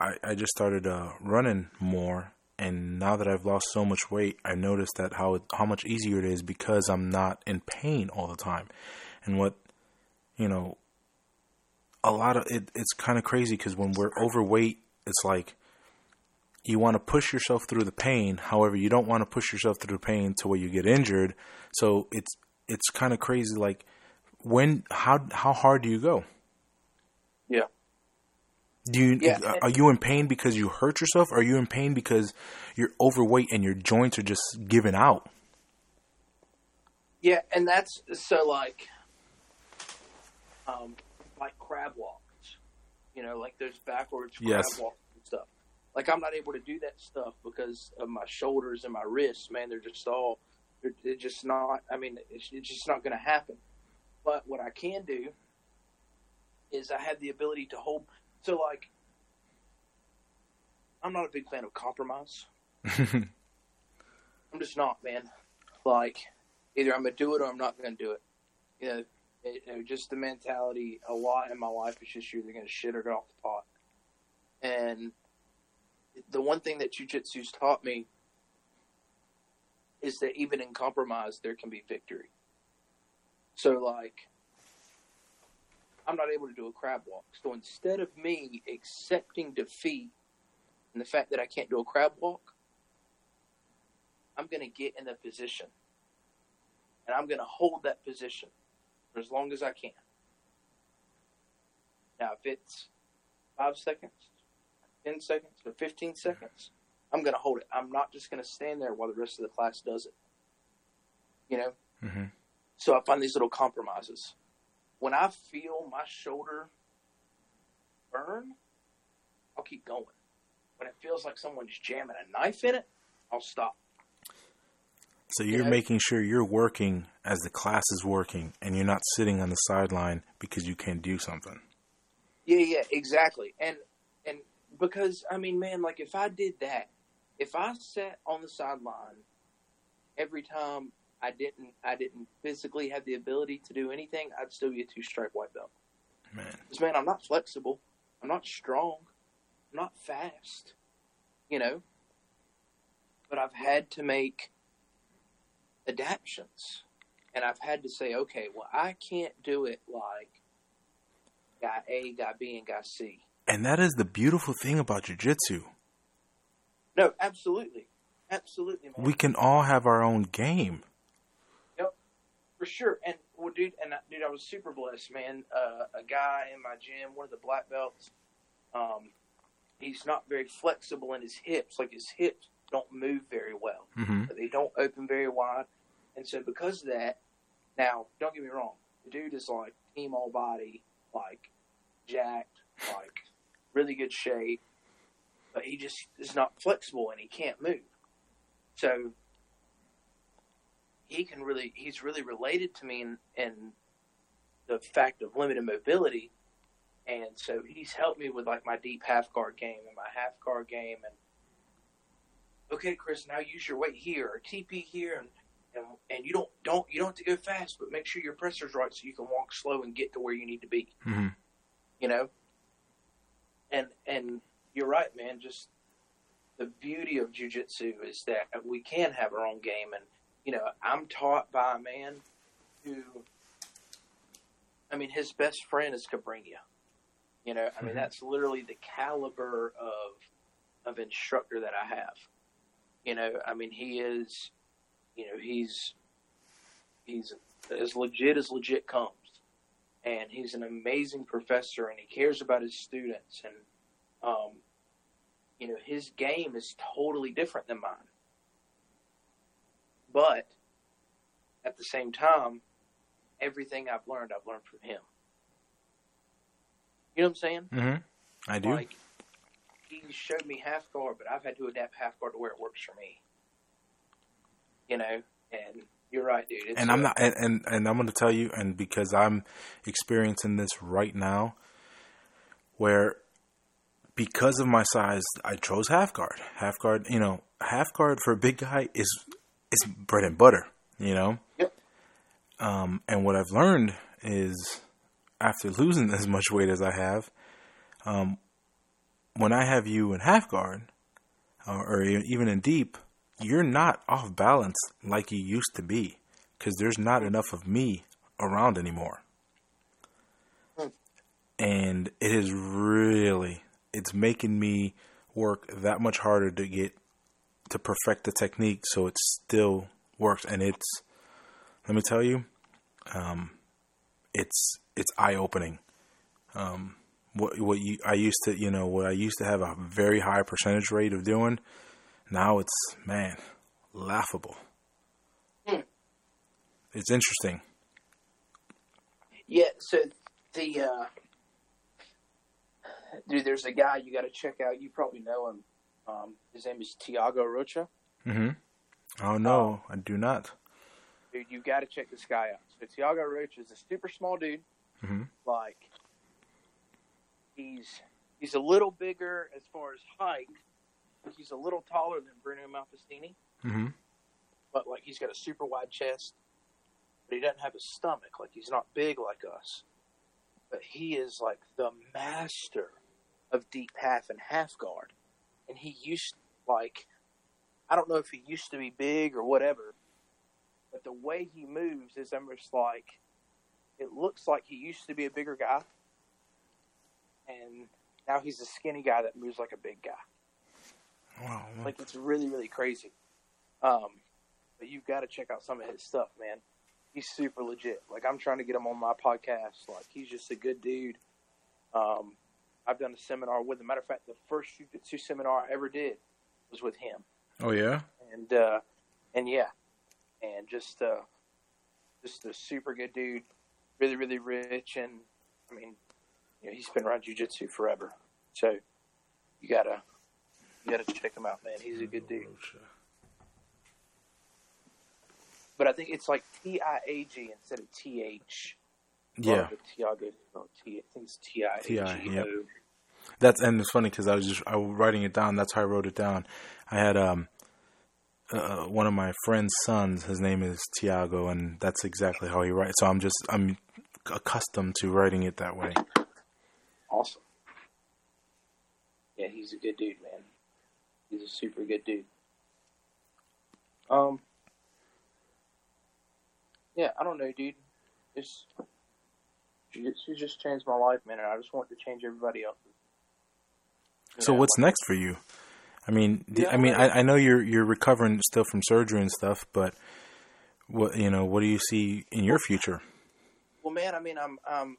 I I just started uh, running more, and now that I've lost so much weight, I noticed that how how much easier it is because I'm not in pain all the time, and what you know, a lot of it. It's kind of crazy because when we're overweight, it's like you want to push yourself through the pain. However, you don't want to push yourself through the pain to where you get injured. So it's it's kind of crazy. Like when how how hard do you go? Yeah. Do you Yeah. are you in pain because you hurt yourself? Or are you in pain because you're overweight and your joints are just giving out? Yeah, and that's so like, um, like crab walks, you know, like those backwards crab Yes. walks and stuff. Like I'm not able to do that stuff because of my shoulders and my wrists. Man, they're just all, they're, they're just not. I mean, it's, it's just not going to happen. But what I can do is I have the ability to hold. So like, I'm not a big fan of compromise. I'm just not, man. Like, either I'm gonna do it or I'm not gonna do it. You know, it, you know, just the mentality. A lot in my life is just you're either gonna shit or get off the pot. And the one thing that jujitsu's taught me is that even in compromise, there can be victory. So, like, I'm not able to do a crab walk. So instead of me accepting defeat and the fact that I can't do a crab walk, I'm going to get in a position and I'm going to hold that position for as long as I can. Now, if it's five seconds, 10 seconds, or 15 seconds, I'm going to hold it. I'm not just going to stand there while the rest of the class does it. You know? hmm So I find these little compromises. When I feel my shoulder burn, I'll keep going. When it feels like someone's jamming a knife in it, I'll stop. So you're Yeah. making sure you're working as the class is working, and you're not sitting on the sideline because you can't do something. Yeah, yeah, exactly. And and because I mean, man, like if I did that, if I sat on the sideline every time I didn't I didn't physically have the ability to do anything, I'd still be a two stripe white belt. Man, Because man, I'm not flexible. I'm not strong. I'm not fast. You know. But I've had to make adaptions. And I've had to say, okay, well I can't do it like guy A, guy B, and guy C. and that is the beautiful thing about jujitsu. No, absolutely. Absolutely, man. We can all have our own game. Yep, for sure. And well, dude, and I- dude, I was super blessed, man. Uh, a guy in my gym, one of the black belts, um, he's not very flexible in his hips. Like his hips, don't move very well. Mhm. They don't open very wide, and so because of that, now don't get me wrong, the dude is like team all body, like jacked, like really good shape, but he just is not flexible and he can't move. So he can really he's really related to me in, in the fact of limited mobility. And so he's helped me with like my deep half guard game and my half guard game and okay chris now use your weight here or tp here and and, and you don't don't you don't have to go fast but make sure your pressure's right so you can walk slow and get to where you need to be. Hmm you know and and you're right man just the beauty of jujitsu is that we can have our own game. And you know i'm taught by a man who i mean his best friend is cabrinha. You know i mean Mhm. that's literally the caliber of of instructor that i have. You know i mean he is you know he's he's as legit as legit comes and he's an amazing professor and he cares about his students and um, you know his game is totally different than mine but at the same time everything i've learned i've learned from him you know what i'm saying Mm-hmm. I do. like he showed me half guard but i've had to adapt half guard to where it works for me you know and you're right dude it's and I'm not, and, and, and I'm going to tell you, and because I'm experiencing this right now, where because of my size, I chose half guard. Half guard, you know, half guard for a big guy is is bread and butter, you know. Yep. Um, and what I've learned is after losing as much weight as I have, um, when I have you in half guard, uh, or e- even in deep, you're not off balance like you used to be because there's not enough of me around anymore. And it is really, it's making me work that much harder to get to perfect the technique so it still works. And it's, let me tell you, um, it's it's eye opening. Um, what what you I used to you know what I used to have a very high percentage rate of doing, now it's man laughable. Hmm. It's interesting. Yeah, so the uh, dude, there's a guy you got to check out. You probably know him. Um, his name is Tiago Rocha. Mm-hmm. Oh no, I do not. Dude, you got to check this guy out. So Tiago Rocha is a super small dude. Mhm. Like he's he's a little bigger as far as height. He's a little taller than Bruno Malfacine, hmm but like he's got a super wide chest. But he doesn't have a stomach. Like he's not big like us. But he is like the master of deep half and half guard. And he used like I don't know if he used to be big or whatever, but the way he moves is almost like it looks like he used to be a bigger guy, and now he's a skinny guy that moves like a big guy. Wow. Like it's really really crazy. Um, but you've got to check out some of his stuff, man. He's super legit. Like I'm trying to get him on my podcast. Like he's just a good dude. Um, I've done a seminar with him. Matter of fact, the first jiu-jitsu seminar I ever did was with him Oh yeah. and uh, and yeah, and just uh, just a super good dude, really really rich, and I mean, you know, he's been around jujitsu forever, so you gotta you gotta check him out, man. He's a good dude. But I think it's like T I A G instead of T H. Yeah. Tiago. No, T. I think it's T I G yep. O. That's and it's funny because I was just I was writing it down. That's how I wrote it down. I had um uh, one of my friend's sons. His name is Tiago, and that's exactly how he writes. So I'm just I'm accustomed to writing it that way. Awesome. Yeah, he's a good dude, man. He's a super good dude. Um. Yeah, I don't know, dude. Just jiu-jitsu just changed my life, man, and I just want to change everybody else. So know, what's next for you? I mean, Yeah, I mean, I- I, I know you're you're recovering still from surgery and stuff, but what you know, what do you see in your future? Well, man, I mean, I'm, I'm,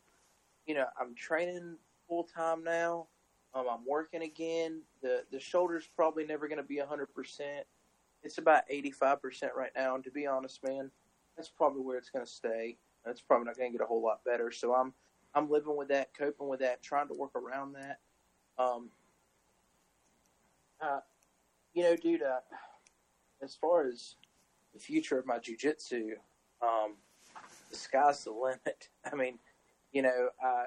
you know, I'm training full time now. Um, I'm working again. The the shoulder's probably never going to be 100%. It's about 85% right now. And to be honest, man, that's probably where it's going to stay. It's probably not going to get a whole lot better. So I'm I'm living with that, coping with that, trying to work around that. Um, uh, you know, dude, uh, as far as the future of my jujitsu, um, the sky's the limit. I mean, you know, uh,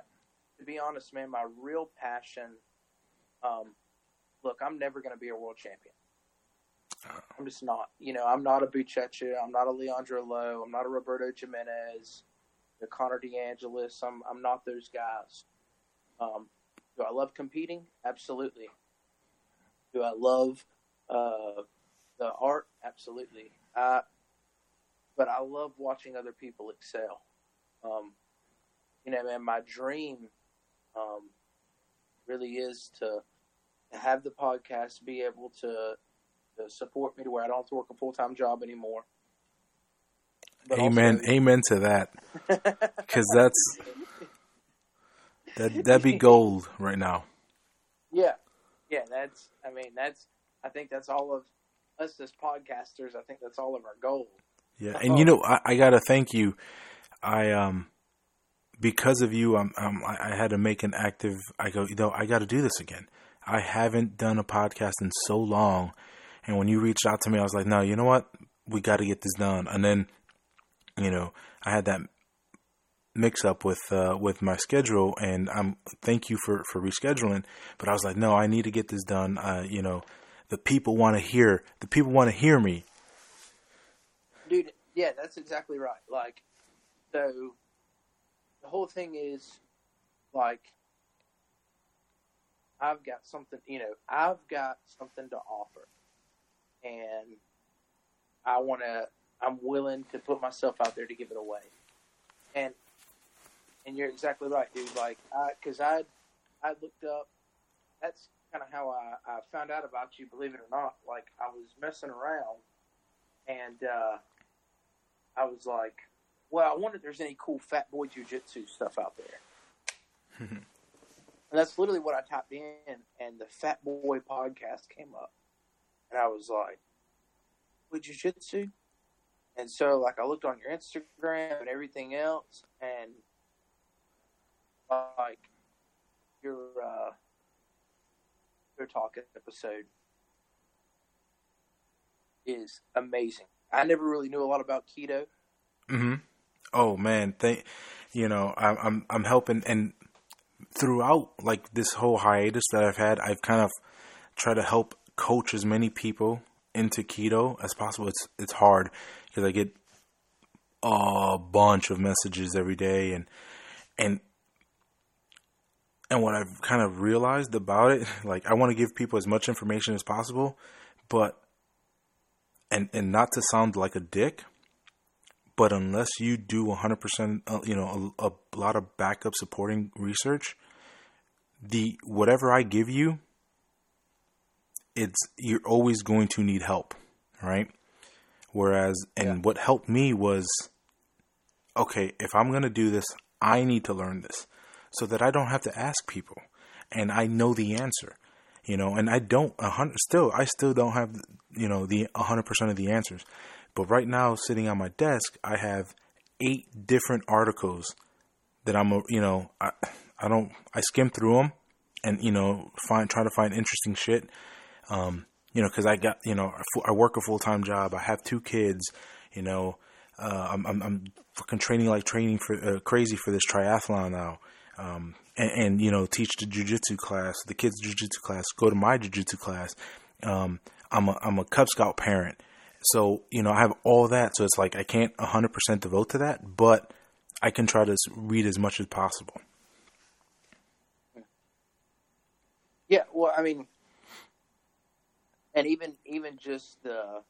to be honest, man, my real passion. Um, look, I'm never going to be a world champion. I'm just not. You know, I'm not a Buchecha. I'm not a Leandro Lo. I'm not a Roberto Jimenez, a Connor DeAngelis. I'm I'm not those guys. Um, do I love competing? Absolutely. Do I love uh, the art? Absolutely. Uh, but I love watching other people excel. Um, you know, man, my dream um, really is to, to have the podcast be able to, to support me to where I don't have to work a full time job anymore. But amen, also- amen to that. Because that's that that'd be gold right now. Yeah, yeah. That's. I mean, that's. I think that's all of us as podcasters. I think that's all of our goal. Yeah, and you know, I, I gotta thank you. I um, because of you, I'm, um, I, I had to make an active. I go, you know, I got to do this again. I haven't done a podcast in so long, and when you reached out to me, I was like, no, you know what, we got to get this done. And then, you know, I had that mix up with uh, with my schedule, and I'm thank you for for rescheduling. But I was like, no, I need to get this done. Uh, you know, the people want to hear. The people want to hear me. dude yeah that's exactly right like so the whole thing is like i've got something you know i've got something to offer. And i want to i'm willing to put myself out there to give it away. And and you're exactly right dude. Like i because i i looked up that's kind of how I, I found out about you believe it or not. Like i was messing around and uh I was like, well, I wonder if there's any cool fat boy jujitsu stuff out there. and that's literally what I typed in, and the Fat Boy podcast came up. And I was like, with jujitsu? And so, like, I looked on your Instagram and everything else, and like, your, uh, your talk episode is amazing. I never really knew a lot about keto. hmm Oh man, thank you know I'm I'm I'm helping and throughout like this whole hiatus that I've had, I've kind of tried to help coach as many people into keto as possible. It's it's hard because I get a bunch of messages every day and and and what I've kind of realized about it, like I want to give people as much information as possible, but and and not to sound like a dick, but unless you do 100%, uh, you know, a, a lot of backup supporting research, the whatever I give you, it's you're always going to need help, right? Whereas, and what helped me was, okay, if I'm gonna do this, I need to learn this, so that I don't have to ask people, and I know the answer, you know. And I don't a hundred still, I still don't have, you know, the hundred percent of the answers. But right now, sitting on my desk, I have eight different articles that I'm, uh, you know, I, I don't, I skim through them and, you know, find, try to find interesting shit. Um, you know, cause I got, you know, I work a full time job. I have two kids, you know, uh, I'm, I'm, I'm fucking training like training for, uh, crazy for this triathlon now. Um, and, and, you know, teach the jujitsu class, the kids' jujitsu class, go to my jujitsu class. Um, I'm a, I'm a Cub Scout parent. So, you know, I have all that. So it's like I can't 100% devote to that, but I can try to read as much as possible. Yeah, well, I mean, and even even just the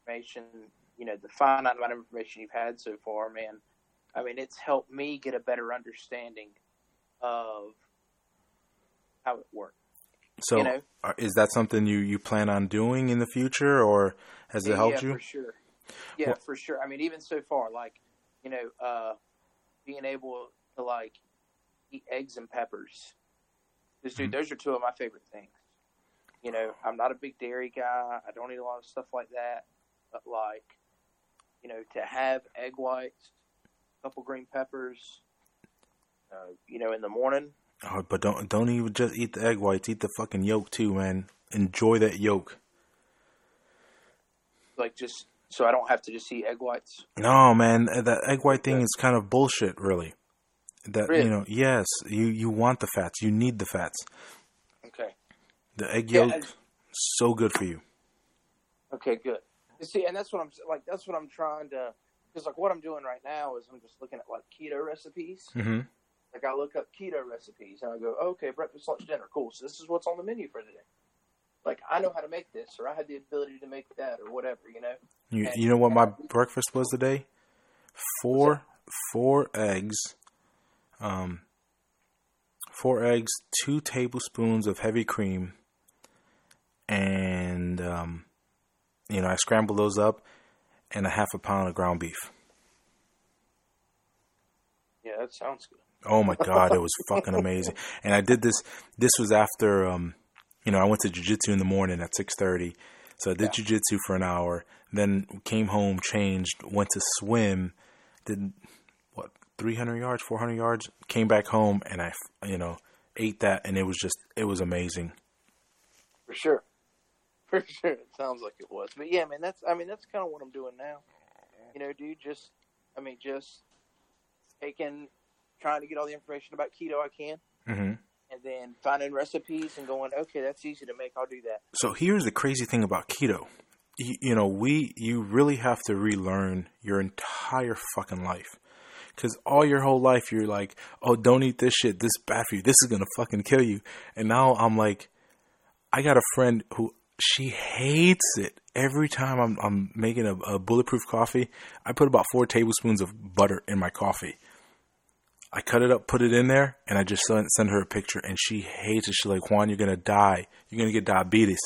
information, you know, the finite amount of information you've had so far, man. I mean, it's helped me get a better understanding of how it works. So You know? are- is that something you, you plan on doing in the future or has it helped yeah, you? for sure. Yeah, Well- for sure. I mean, even so far, like you know, uh, being able to like eat eggs and peppers Because, dude, those are two of my favorite things. You know, I'm not a big dairy guy. I don't eat a lot of stuff like that. But, like, you know, to have egg whites, a couple green peppers, uh, you know, in the morning. Oh, but don't don't even just eat the egg whites. Eat the fucking yolk too, man. Enjoy that yolk. Like, just so I don't have to just eat egg whites. No, man, that egg white thing is kind of bullshit, really. That Really? you know, yes, you you want the fats, you need the fats. Okay. The egg Yeah, yolk, I- so good for you. Okay, good. You see, and that's what I'm like. That's what I'm trying to. Because like what I'm doing right now is I'm just looking at like keto recipes. hmm Like I look up keto recipes and I go, okay, breakfast, lunch, dinner, cool. So this is what's on the menu for today. Like I know how to make this, or I had the ability to make that, or whatever. You know. You And- you know what my I- breakfast was today? Four four eggs, um, four eggs, two tablespoons of heavy cream, and um, you know I scrambled those up, and a half a pound of ground beef. Yeah, that sounds good. Oh my god, it was fucking amazing. And I did this. This was after, um, you know, I went to jujitsu in the morning at six thirty. So I did jujitsu for an hour. Then came home, changed, went to swim, did what three hundred yards, four hundred yards. Came back home and I, you know, ate that, and it was just, it was amazing. For sure. For sure. It sounds like it was. But yeah, man, that's I mean that's kind of what I'm doing now. You know, dude, just I mean just taking trying to get all the information about keto I can hmm and then finding recipes and going, okay, that's easy to make, I'll do that. So here's the crazy thing about keto. You, you know, we you really have to relearn your entire fucking life. Cause all your whole life you're like, oh, don't eat this shit. This is bad for you. This is gonna fucking kill you. And now I'm like, I got a friend who she hates it. Every time I'm I'm making a, a bulletproof coffee, I put about four tablespoons of butter in my coffee. I cut it up, put it in there, and I just send, send her a picture, and she hates it. She's like, Juan, you're gonna die. You're gonna get diabetes.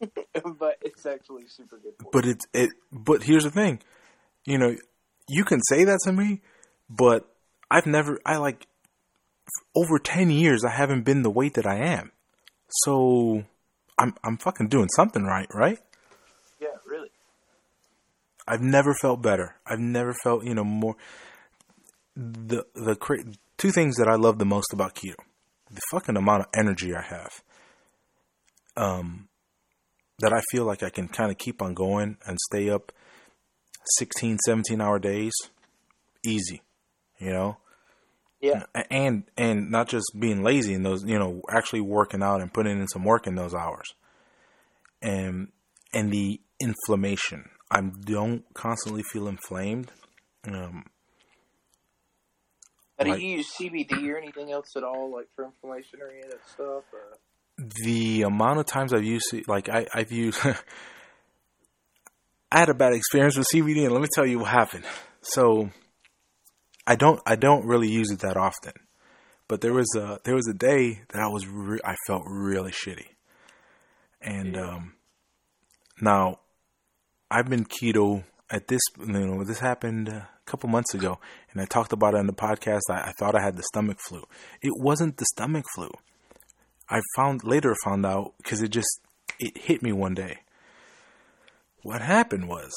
but it's actually super good But it's it. But here's the thing, you know, you can say that to me, but I've never. I like over ten years. I haven't been the weight that I am, so I'm I'm fucking doing something right, right? You. Yeah, really. I've never felt better. I've never felt you know more. The the two things that I love the most about keto, the fucking amount of energy I have. Um, that I feel like I can kind of keep on going and stay up 16, 17 hour days, easy, you know. Yeah. And and not just being lazy in those, you know, actually working out and putting in some work in those hours. And and the inflammation. I don't constantly feel inflamed. Um, do Like- you use CBD or anything else at all, like for inflammation or any of that stuff? Or? the amount of times I've used it, like I, I've used, I had a bad experience with CBD, and let me tell you what happened. So, I don't, I don't really use it that often, but there was a, there was a day that I was, re- I felt really shitty, and um, now I've been keto at this, you know, this happened a couple months ago, and I talked about it on the podcast. I, I thought I had the stomach flu. It wasn't the stomach flu. I found later found out because it just it hit me one day. What happened was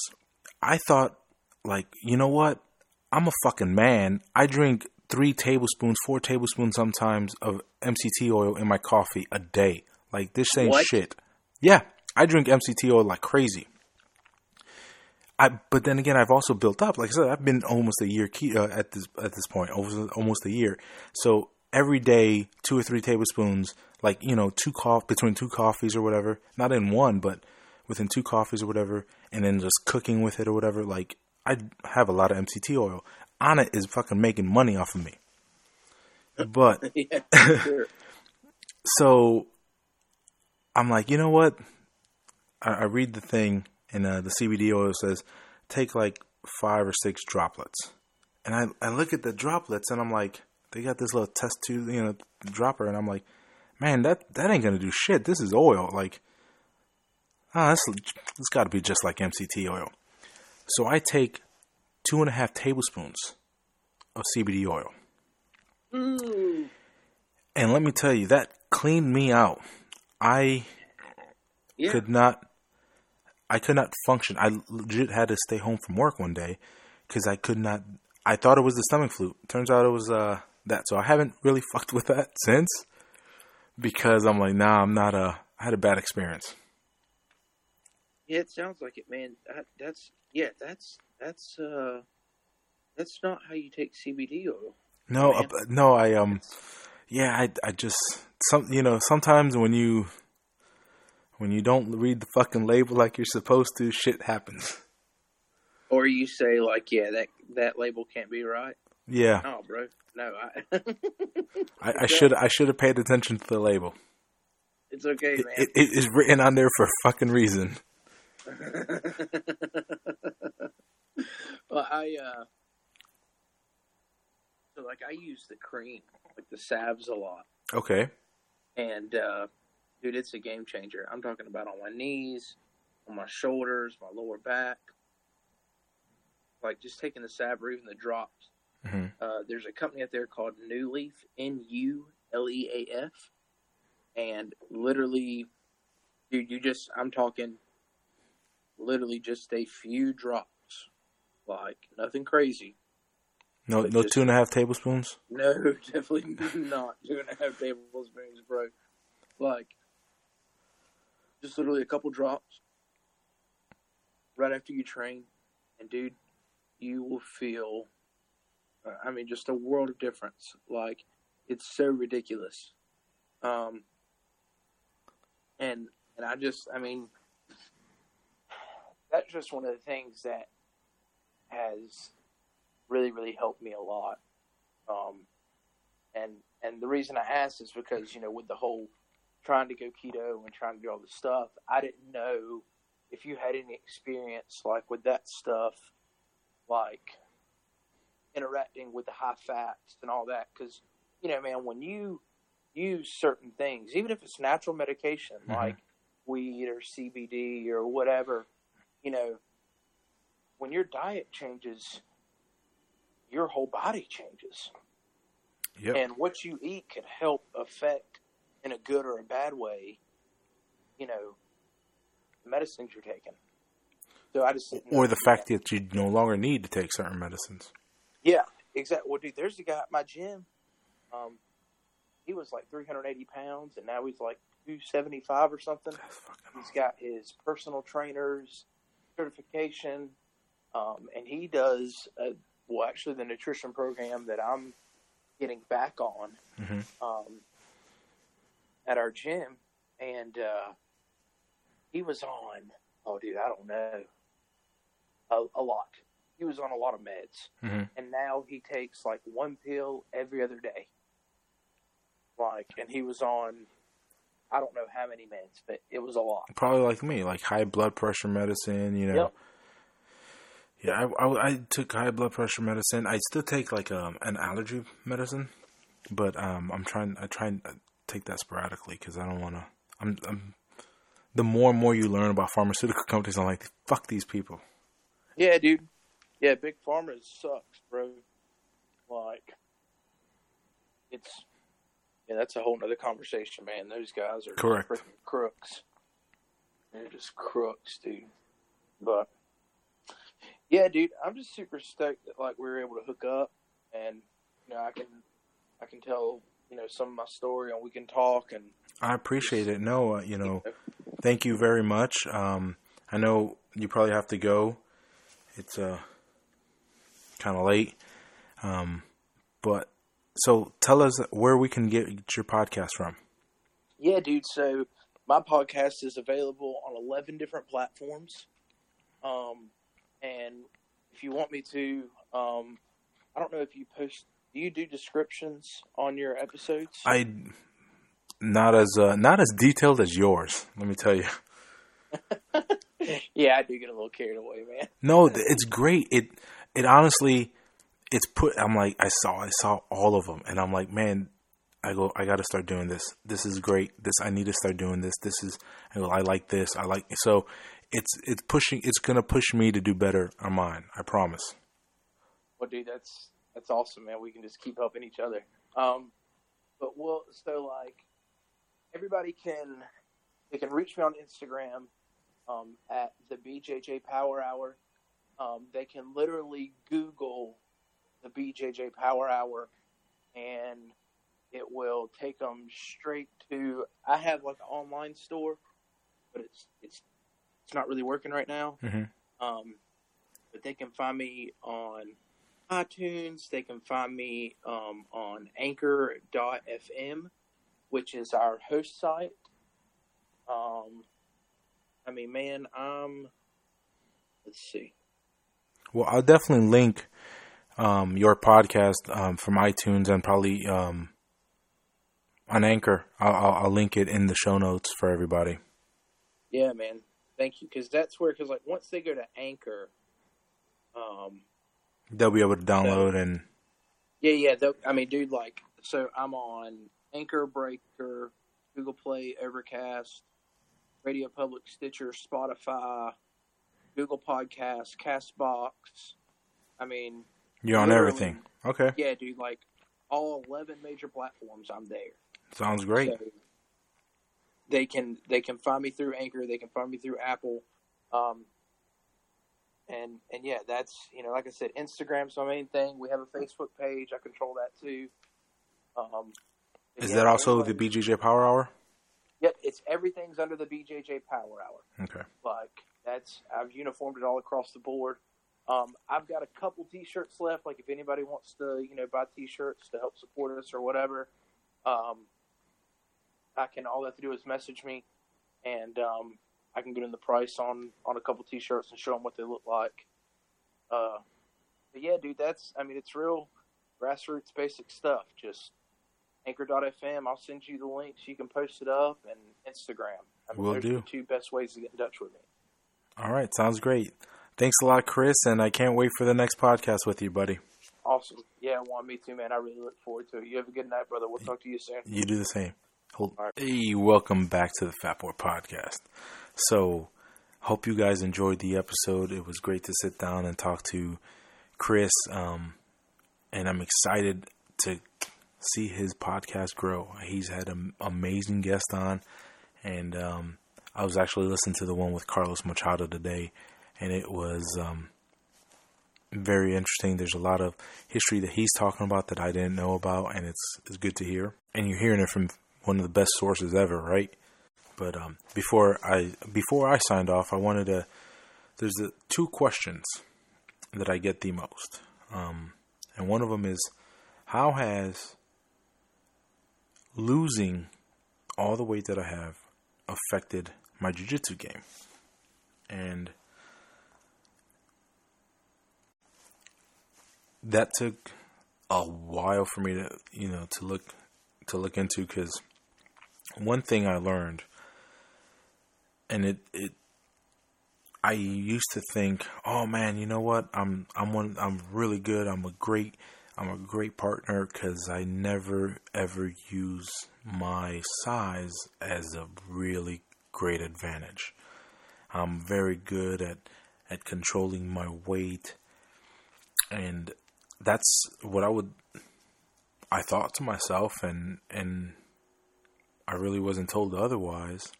I thought like, you know what? I'm a fucking man. I drink 3 tablespoons, 4 tablespoons sometimes of MCT oil in my coffee a day. Like this ain't What? shit. Yeah, I drink MCT oil like crazy. I but then again, I've also built up. Like I said, I've been almost a year ke- uh, at this at this point, over almost a year. So every day, two or three tablespoons, like you know, two coff between two coffees or whatever, not in one, but within two coffees or whatever, and then just cooking with it or whatever. Like I have a lot of MCT oil. Anna is fucking making money off of me. But yeah, so I'm like, you know what? I, I read the thing, and uh, the CBD oil says take like five or six droplets, and I I look at the droplets, and I'm like, they got this little test tube, you know, dropper, and I'm like, man, that that ain't gonna do shit. This is oil, like, ah, this it's got to be just like MCT oil. So I take two and a half tablespoons of CBD oil. Ooh. And let me tell you, that cleaned me out. I Yeah. could not I could not function. I legit had to stay home from work one day because I could not. I thought it was the stomach flu. Turns out it was uh, that. So I haven't really fucked with that since because I'm like, nah, I'm not a. I had a bad experience. Yeah, it sounds like it, man. That, that's yeah, that's that's uh, that's not how you take CBD oil. No, uh, no, I um, yeah, I I just some you know sometimes when you when you don't read the fucking label like you're supposed to, shit happens. Or you say like, yeah, that that label can't be right. Yeah, No, bro. No, I, I, I should I should have paid attention to the label. it's okay, It, it, it is written on there for a fucking reason. well, I uh, so like I use the cream, like the salves, a lot, Okay. and uh, dude, it's a game changer. I'm talking about on my knees, on my shoulders, my lower back, like just taking the salve or even the drops. Mhm. Uh, there's a company out there called NuLeaf, N U L E A F, and literally, dude, you just I'm talking, literally just a few drops, like nothing crazy. No, no just- two and a half tablespoons. No, definitely not two and a half tablespoons, bro. Like, just literally a couple drops right after you train, and dude, you will feel. uh, I mean, just a world of difference. Like, it's so ridiculous. Um, and and I just, I mean, that's just one of the things that has really, really helped me a lot. Um, and and the reason I asked is because you know with the whole trying to go keto and trying to do all this stuff, I didn't know if you had any experience like with that stuff, like interacting with the high fats and all that. Because you know, man, when you use certain things, even if it's natural medication Mhm. like weed or CBD or whatever, you know, when your diet changes, your whole body changes. Yep. And what you eat can help affect, in a good or a bad way, you know, the medicines you're taking. So I just or the fact that you no longer need to take certain medicines. yeah, exactly. Well, dude, there's a guy at my gym. Um, he was like 380 pounds, and now he's like 275 or something. He's got his personal trainer's certification, um, and he does uh well, actually, the nutrition program that I'm getting back on Mhm. um, at our gym, and uh, he was on. Oh, dude, I don't know a, a lot. He was on a lot of meds, Mhm. and now he takes like one pill every other day. Like, and he was on. I don't know how many meds, but it was a lot. Probably like me, like high blood pressure medicine. You know. Yep. Yeah, I, I, I took high blood pressure medicine. I still take like um, an allergy medicine, but um, I'm trying. I try and take that sporadically because I don't want to. I'm, I'm. The more and more you learn about pharmaceutical companies, I'm like, fuck these people. Yeah, dude. Yeah, big pharma sucks, bro. Like, it's yeah, that's a whole nother conversation, man. Those guys are Correct. crooks. They're just crooks, dude. But yeah, dude, I'm just super stoked that like we were able to hook up, and you know, I can I can tell you know some of my story, and we can talk, and I appreciate it. No, uh, you know, thank you very much. Um, I know you probably have to go. It's uh, kind of late. Um, but so tell us where we can get your podcast from. Yeah, dude. So my podcast is available on eleven different platforms. Um, and if you want me to, um, I don't know if you post. Do you do descriptions on your episodes? I not as uh, not as detailed as yours. Let me tell you. yeah, I do get a little carried away, man. No, it's great. It it honestly, it's put. I'm like, I saw, I saw all of them, and I'm like, man, I go, I got to start doing this. This is great. This I need to start doing this. This is, I go, I like this. I like so. It's it's pushing. It's gonna push me to do better on mine. I promise. Well, dude, that's That's awesome, man. We can just keep helping each other. Um, but we'll so like everybody can they can reach me on Instagram um, at the BJJ Power Hour. Um, they can literally Google the BJJ Power Hour, and it will take them straight to. I have like an online store, but it's it's it's not really working right now. Mm-hmm. Um, but they can find me on iTunes. They can find me um, on Anchor.fm, which is our host site. Um, I mean, man, I'm. let's see. Well, I'll definitely link um, your podcast um, from iTunes and probably um, on Anchor. I'll, I'll, I'll link it in the show notes for everybody. Yeah, man. Thank you, because that's where, because like once they go to Anchor, um, They'll be able to download and yeah, yeah. I mean, dude, like, so I'm on Anchor, Breaker, Google Play, Overcast, Radio Public, Stitcher, Spotify, Google Podcasts, Castbox. I mean, you're on everything. Okay, Yeah, dude, like all eleven major platforms, I'm there. sounds great. So they can they can find me through Anchor. They can find me through Apple. Um, and and yeah, that's you know, like I said, Instagram's my main thing. We have a Facebook page. I control that too. Um, Is that also the BJJ Power Hour? Yep, it's everything's under the BJJ Power Hour. Okay. Like that's I've uniformed it all across the board. Um, I've got a couple T-shirts left. Like if anybody wants to, you know, buy T-shirts to help support us or whatever, um, I can. All they have to do is message me, and um, I can get in the price on on a couple T-shirts and show them what they look like. Uh, but yeah, dude, that's. I mean, it's real grassroots, basic stuff. Just Anchor.fm. I'll send you the links. You can post it up, and Instagram. I mean, Will those do. are the two best ways to get in touch with me. All right, sounds great. Thanks a lot, Chris, and I can't wait for the next podcast with you, buddy. Awesome. Yeah, well, me too, man. I really look forward to it. You have a good night, brother. We'll talk to you soon. You do the same. Hold. Hey, welcome back to the Fat Boy Podcast. So, hope you guys enjoyed the episode. It was great to sit down and talk to Chris, um, and I'm excited to see his podcast grow. He's had an amazing guest on, and um, I was actually listening to the one with Carlos Machado today, and it was um, very interesting. There's a lot of history that he's talking about that I didn't know about, and it's it's good to hear. And you're hearing it from one of the best sources ever, right? But um, before I before I signed off, I wanted to. There's the two questions that I get the most, um, and one of them is, how has losing all the weight that I have affected my jiu-jitsu game? And that took a while for me to you know to look to look into because one thing I learned and it it I used to think oh man you know what? I'm I'm one I'm really good. I'm a great I'm a great partner because I never ever use my size as a really great advantage. I'm very good at at controlling my weight and that's what I would I thought to myself and and I really wasn't told otherwise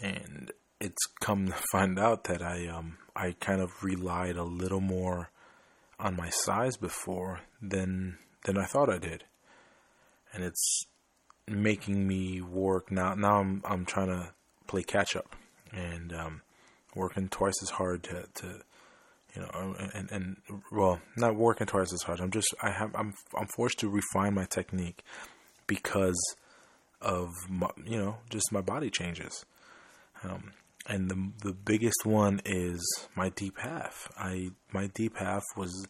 and it's come to find out that I um I kind of relied a little more on my size before than than I thought I did and it's making me work now now I'm I'm trying to play catch up and um working twice as hard to to you know, and, and well, not working twice as hard. I'm just I have I'm I'm forced to refine my technique because of my, you know just my body changes, um, and the the biggest one is my deep half. I my deep half was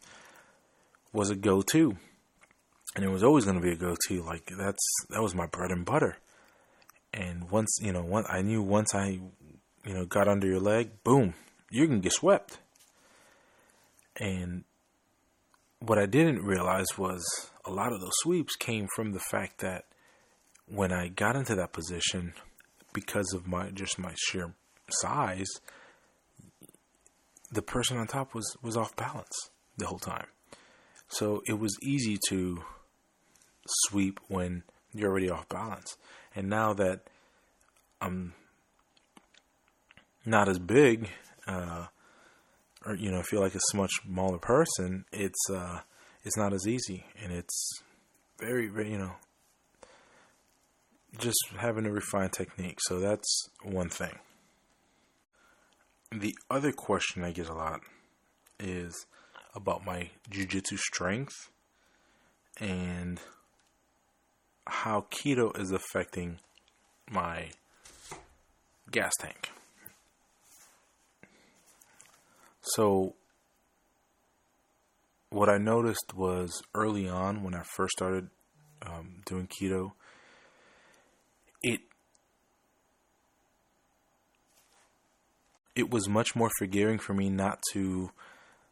was a go to, and it was always going to be a go to. Like that's that was my bread and butter. And once you know, once I knew once I you know got under your leg, boom, you can get swept. And what I didn't realize was a lot of those sweeps came from the fact that when I got into that position, because of my just my sheer size, the person on top was was off balance. the whole time. So it was easy to sweep when you're already off balance. And now that I'm not as big, uh, or you know, feel like a much smaller person, it's uh, it's not as easy, and it's very, very, you know, just having a refined technique. So that's one thing. The other question I get a lot is about my jujitsu strength and how keto is affecting my gas tank. So, what I noticed was early on when I first started um, doing keto, it it was much more forgiving for me not to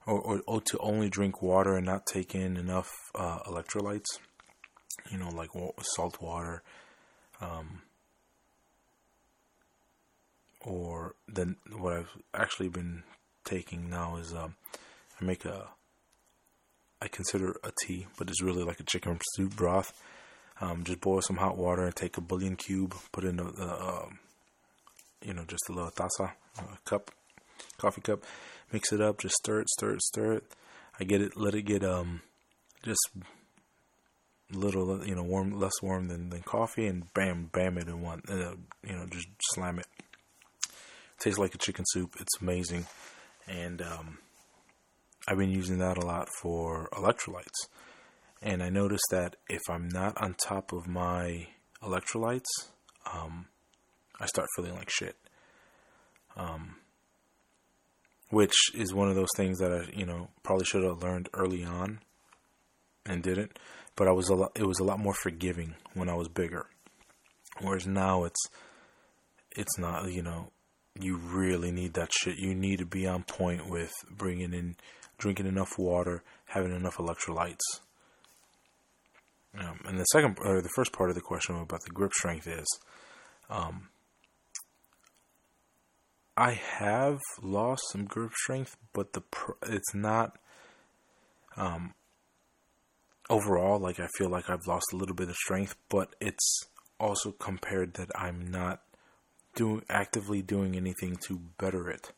or, or, or to only drink water and not take in enough uh, electrolytes you know like salt water um, or then what I've actually been taking now is um, I make a I consider a tea, but it's really like a chicken soup broth. Um, just boil some hot water and take a bouillon cube, put in a, a um, you know just a little taza, a cup, coffee cup, mix it up, just stir it, stir it, stir it. I get it, let it get um just little you know warm, less warm than, than coffee, and bam, bam it in one, uh, you know just slam it. Tastes like a chicken soup. It's amazing, and um, I've been using that a lot for electrolytes. And I noticed that if I'm not on top of my electrolytes, um, I start feeling like shit. Um, which is one of those things that I, you know, probably should have learned early on and didn't. But I was a lot, it was a lot more forgiving when I was bigger. Whereas now it's, it's not, you know, you really need that shit. You need to be on point with bringing in, drinking enough water, having enough electrolytes. Um, and the second, or the first part of the question about the grip strength is, um, I have lost some grip strength, but the pr- it's not um, overall like I feel like I've lost a little bit of strength, but it's also compared that I'm not doing actively doing anything to better it.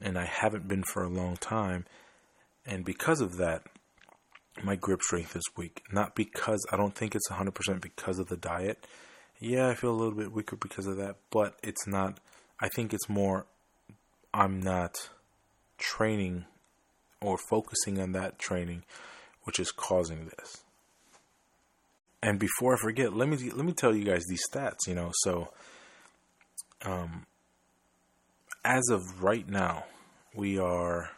And I haven't been for a long time, and because of that, my grip strength is weak. Not because I don't think it's 100% because of the diet. Yeah, I feel a little bit weaker because of that, but it's not I think it's more I'm not training or focusing on that training which is causing this. And before I forget, let me let me tell you guys these stats, you know. So um as of right now, we are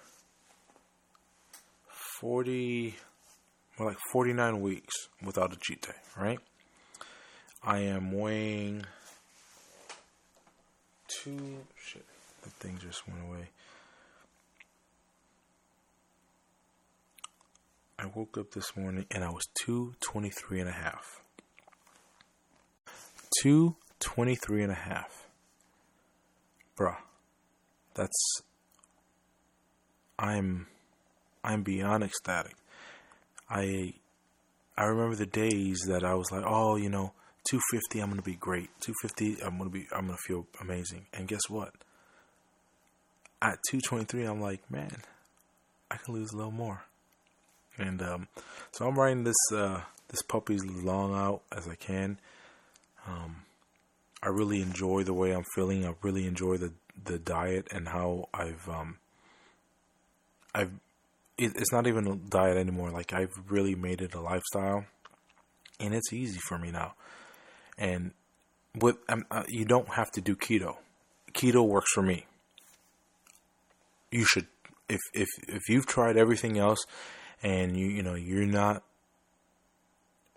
40 well, like 49 weeks without a cheat day, right? I am weighing two. Shit, that thing just went away. I woke up this morning and I was 223 and a half. 223 and a half. Bruh. That's I'm I'm beyond ecstatic. I I remember the days that I was like, oh, you know, 250 i'm gonna be great. 250 i'm gonna be i'm gonna feel amazing. And guess what? At 223 i'm like man i can lose a little more. And um, so i'm riding this uh, this puppy as long out as i can. Um, i really enjoy the way i'm feeling. I really enjoy the the diet and how i've um, i've it, it's not even a diet anymore like i've really made it a lifestyle and it's easy for me now and with um, uh, you don't have to do keto. Keto works for me. You should if if if you've tried everything else and you you know you're not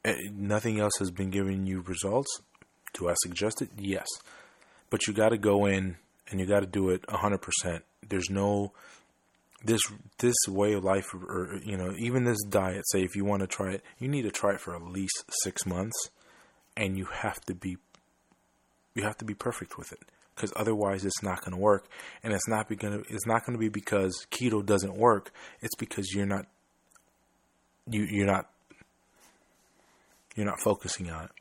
uh, nothing else has been giving you results. Do I suggest it? Yes, but you got to go in and you got to do it hundred percent. There's no this this way of life or, you know even this diet. Say if you want to try it, you need to try it for at least six months and you have to be you have to be perfect with it. because otherwise it's not going to work. And it's not going to it's not going to be because keto doesn't work. It's because you're not you you're not you're not focusing on it.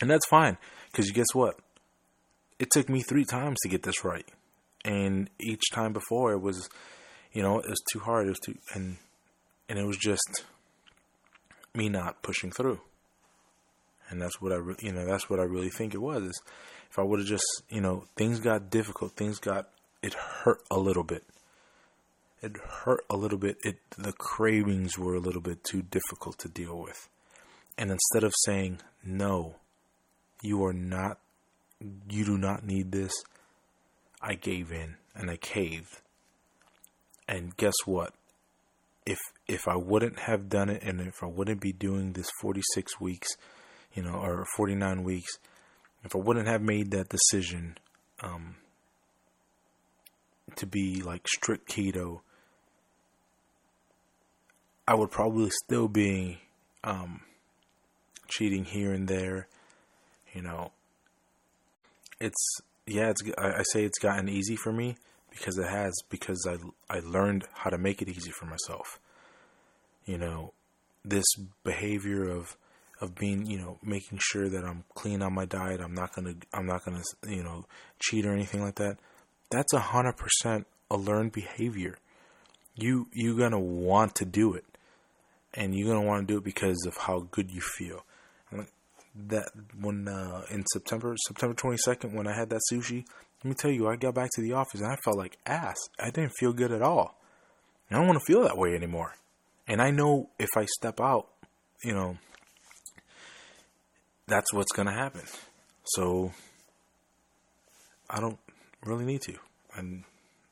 And that's fine because guess what? It took me 3 times to get this right. And each time before it was you know, it was too hard. It was too and and it was just me not pushing through. And that's what I, you know, that's what I really think it was. Is if I would have just, you know, things got difficult, things got, it hurt a little bit. It hurt a little bit. It the cravings were a little bit too difficult to deal with. And instead of saying no, you are not, you do not need this. I gave in and I caved. And guess what? If if I wouldn't have done it and if I wouldn't be doing this 46 weeks, you know, or 49 weeks, if I wouldn't have made that decision um, to be like strict keto, I would probably still be um, cheating here and there. You know, it's yeah, it's I, I say it's gotten easy for me because it has because I I learned how to make it easy for myself. You know, this behavior of of being, you know, making sure that I'm clean on my diet. I'm not gonna, I'm not gonna, you know, cheat or anything like that. That's a hundred percent a learned behavior. You you're gonna want to do it, and you're gonna want to do it because of how good you feel. And that when uh, in September September 22nd when I had that sushi, let me tell you, I got back to the office and I felt like ass. I didn't feel good at all. I don't want to feel that way anymore. And I know if I step out, you know, that's what's going to happen. So I don't really need to. And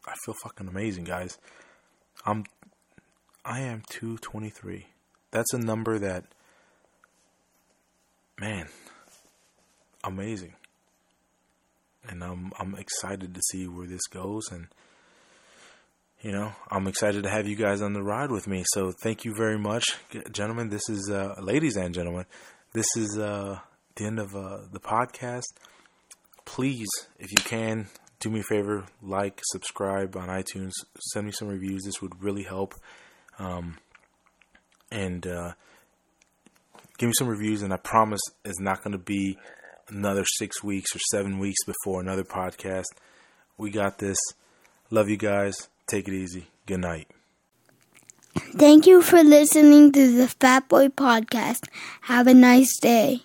I feel fucking amazing, guys. I'm I am 223. That's a number that man, amazing. And I'm I'm excited to see where this goes and you know, I'm excited to have you guys on the ride with me. So thank you very much, gentlemen. This is uh, ladies and gentlemen this is uh, the end of uh, the podcast. Please, if you can, do me a favor, like, subscribe on iTunes, send me some reviews. This would really help. Um, and uh, give me some reviews, and I promise it's not going to be another six weeks or seven weeks before another podcast. We got this. Love you guys. Take it easy. Good night. Thank you for listening to the Fat Boy Podcast. Have a nice day.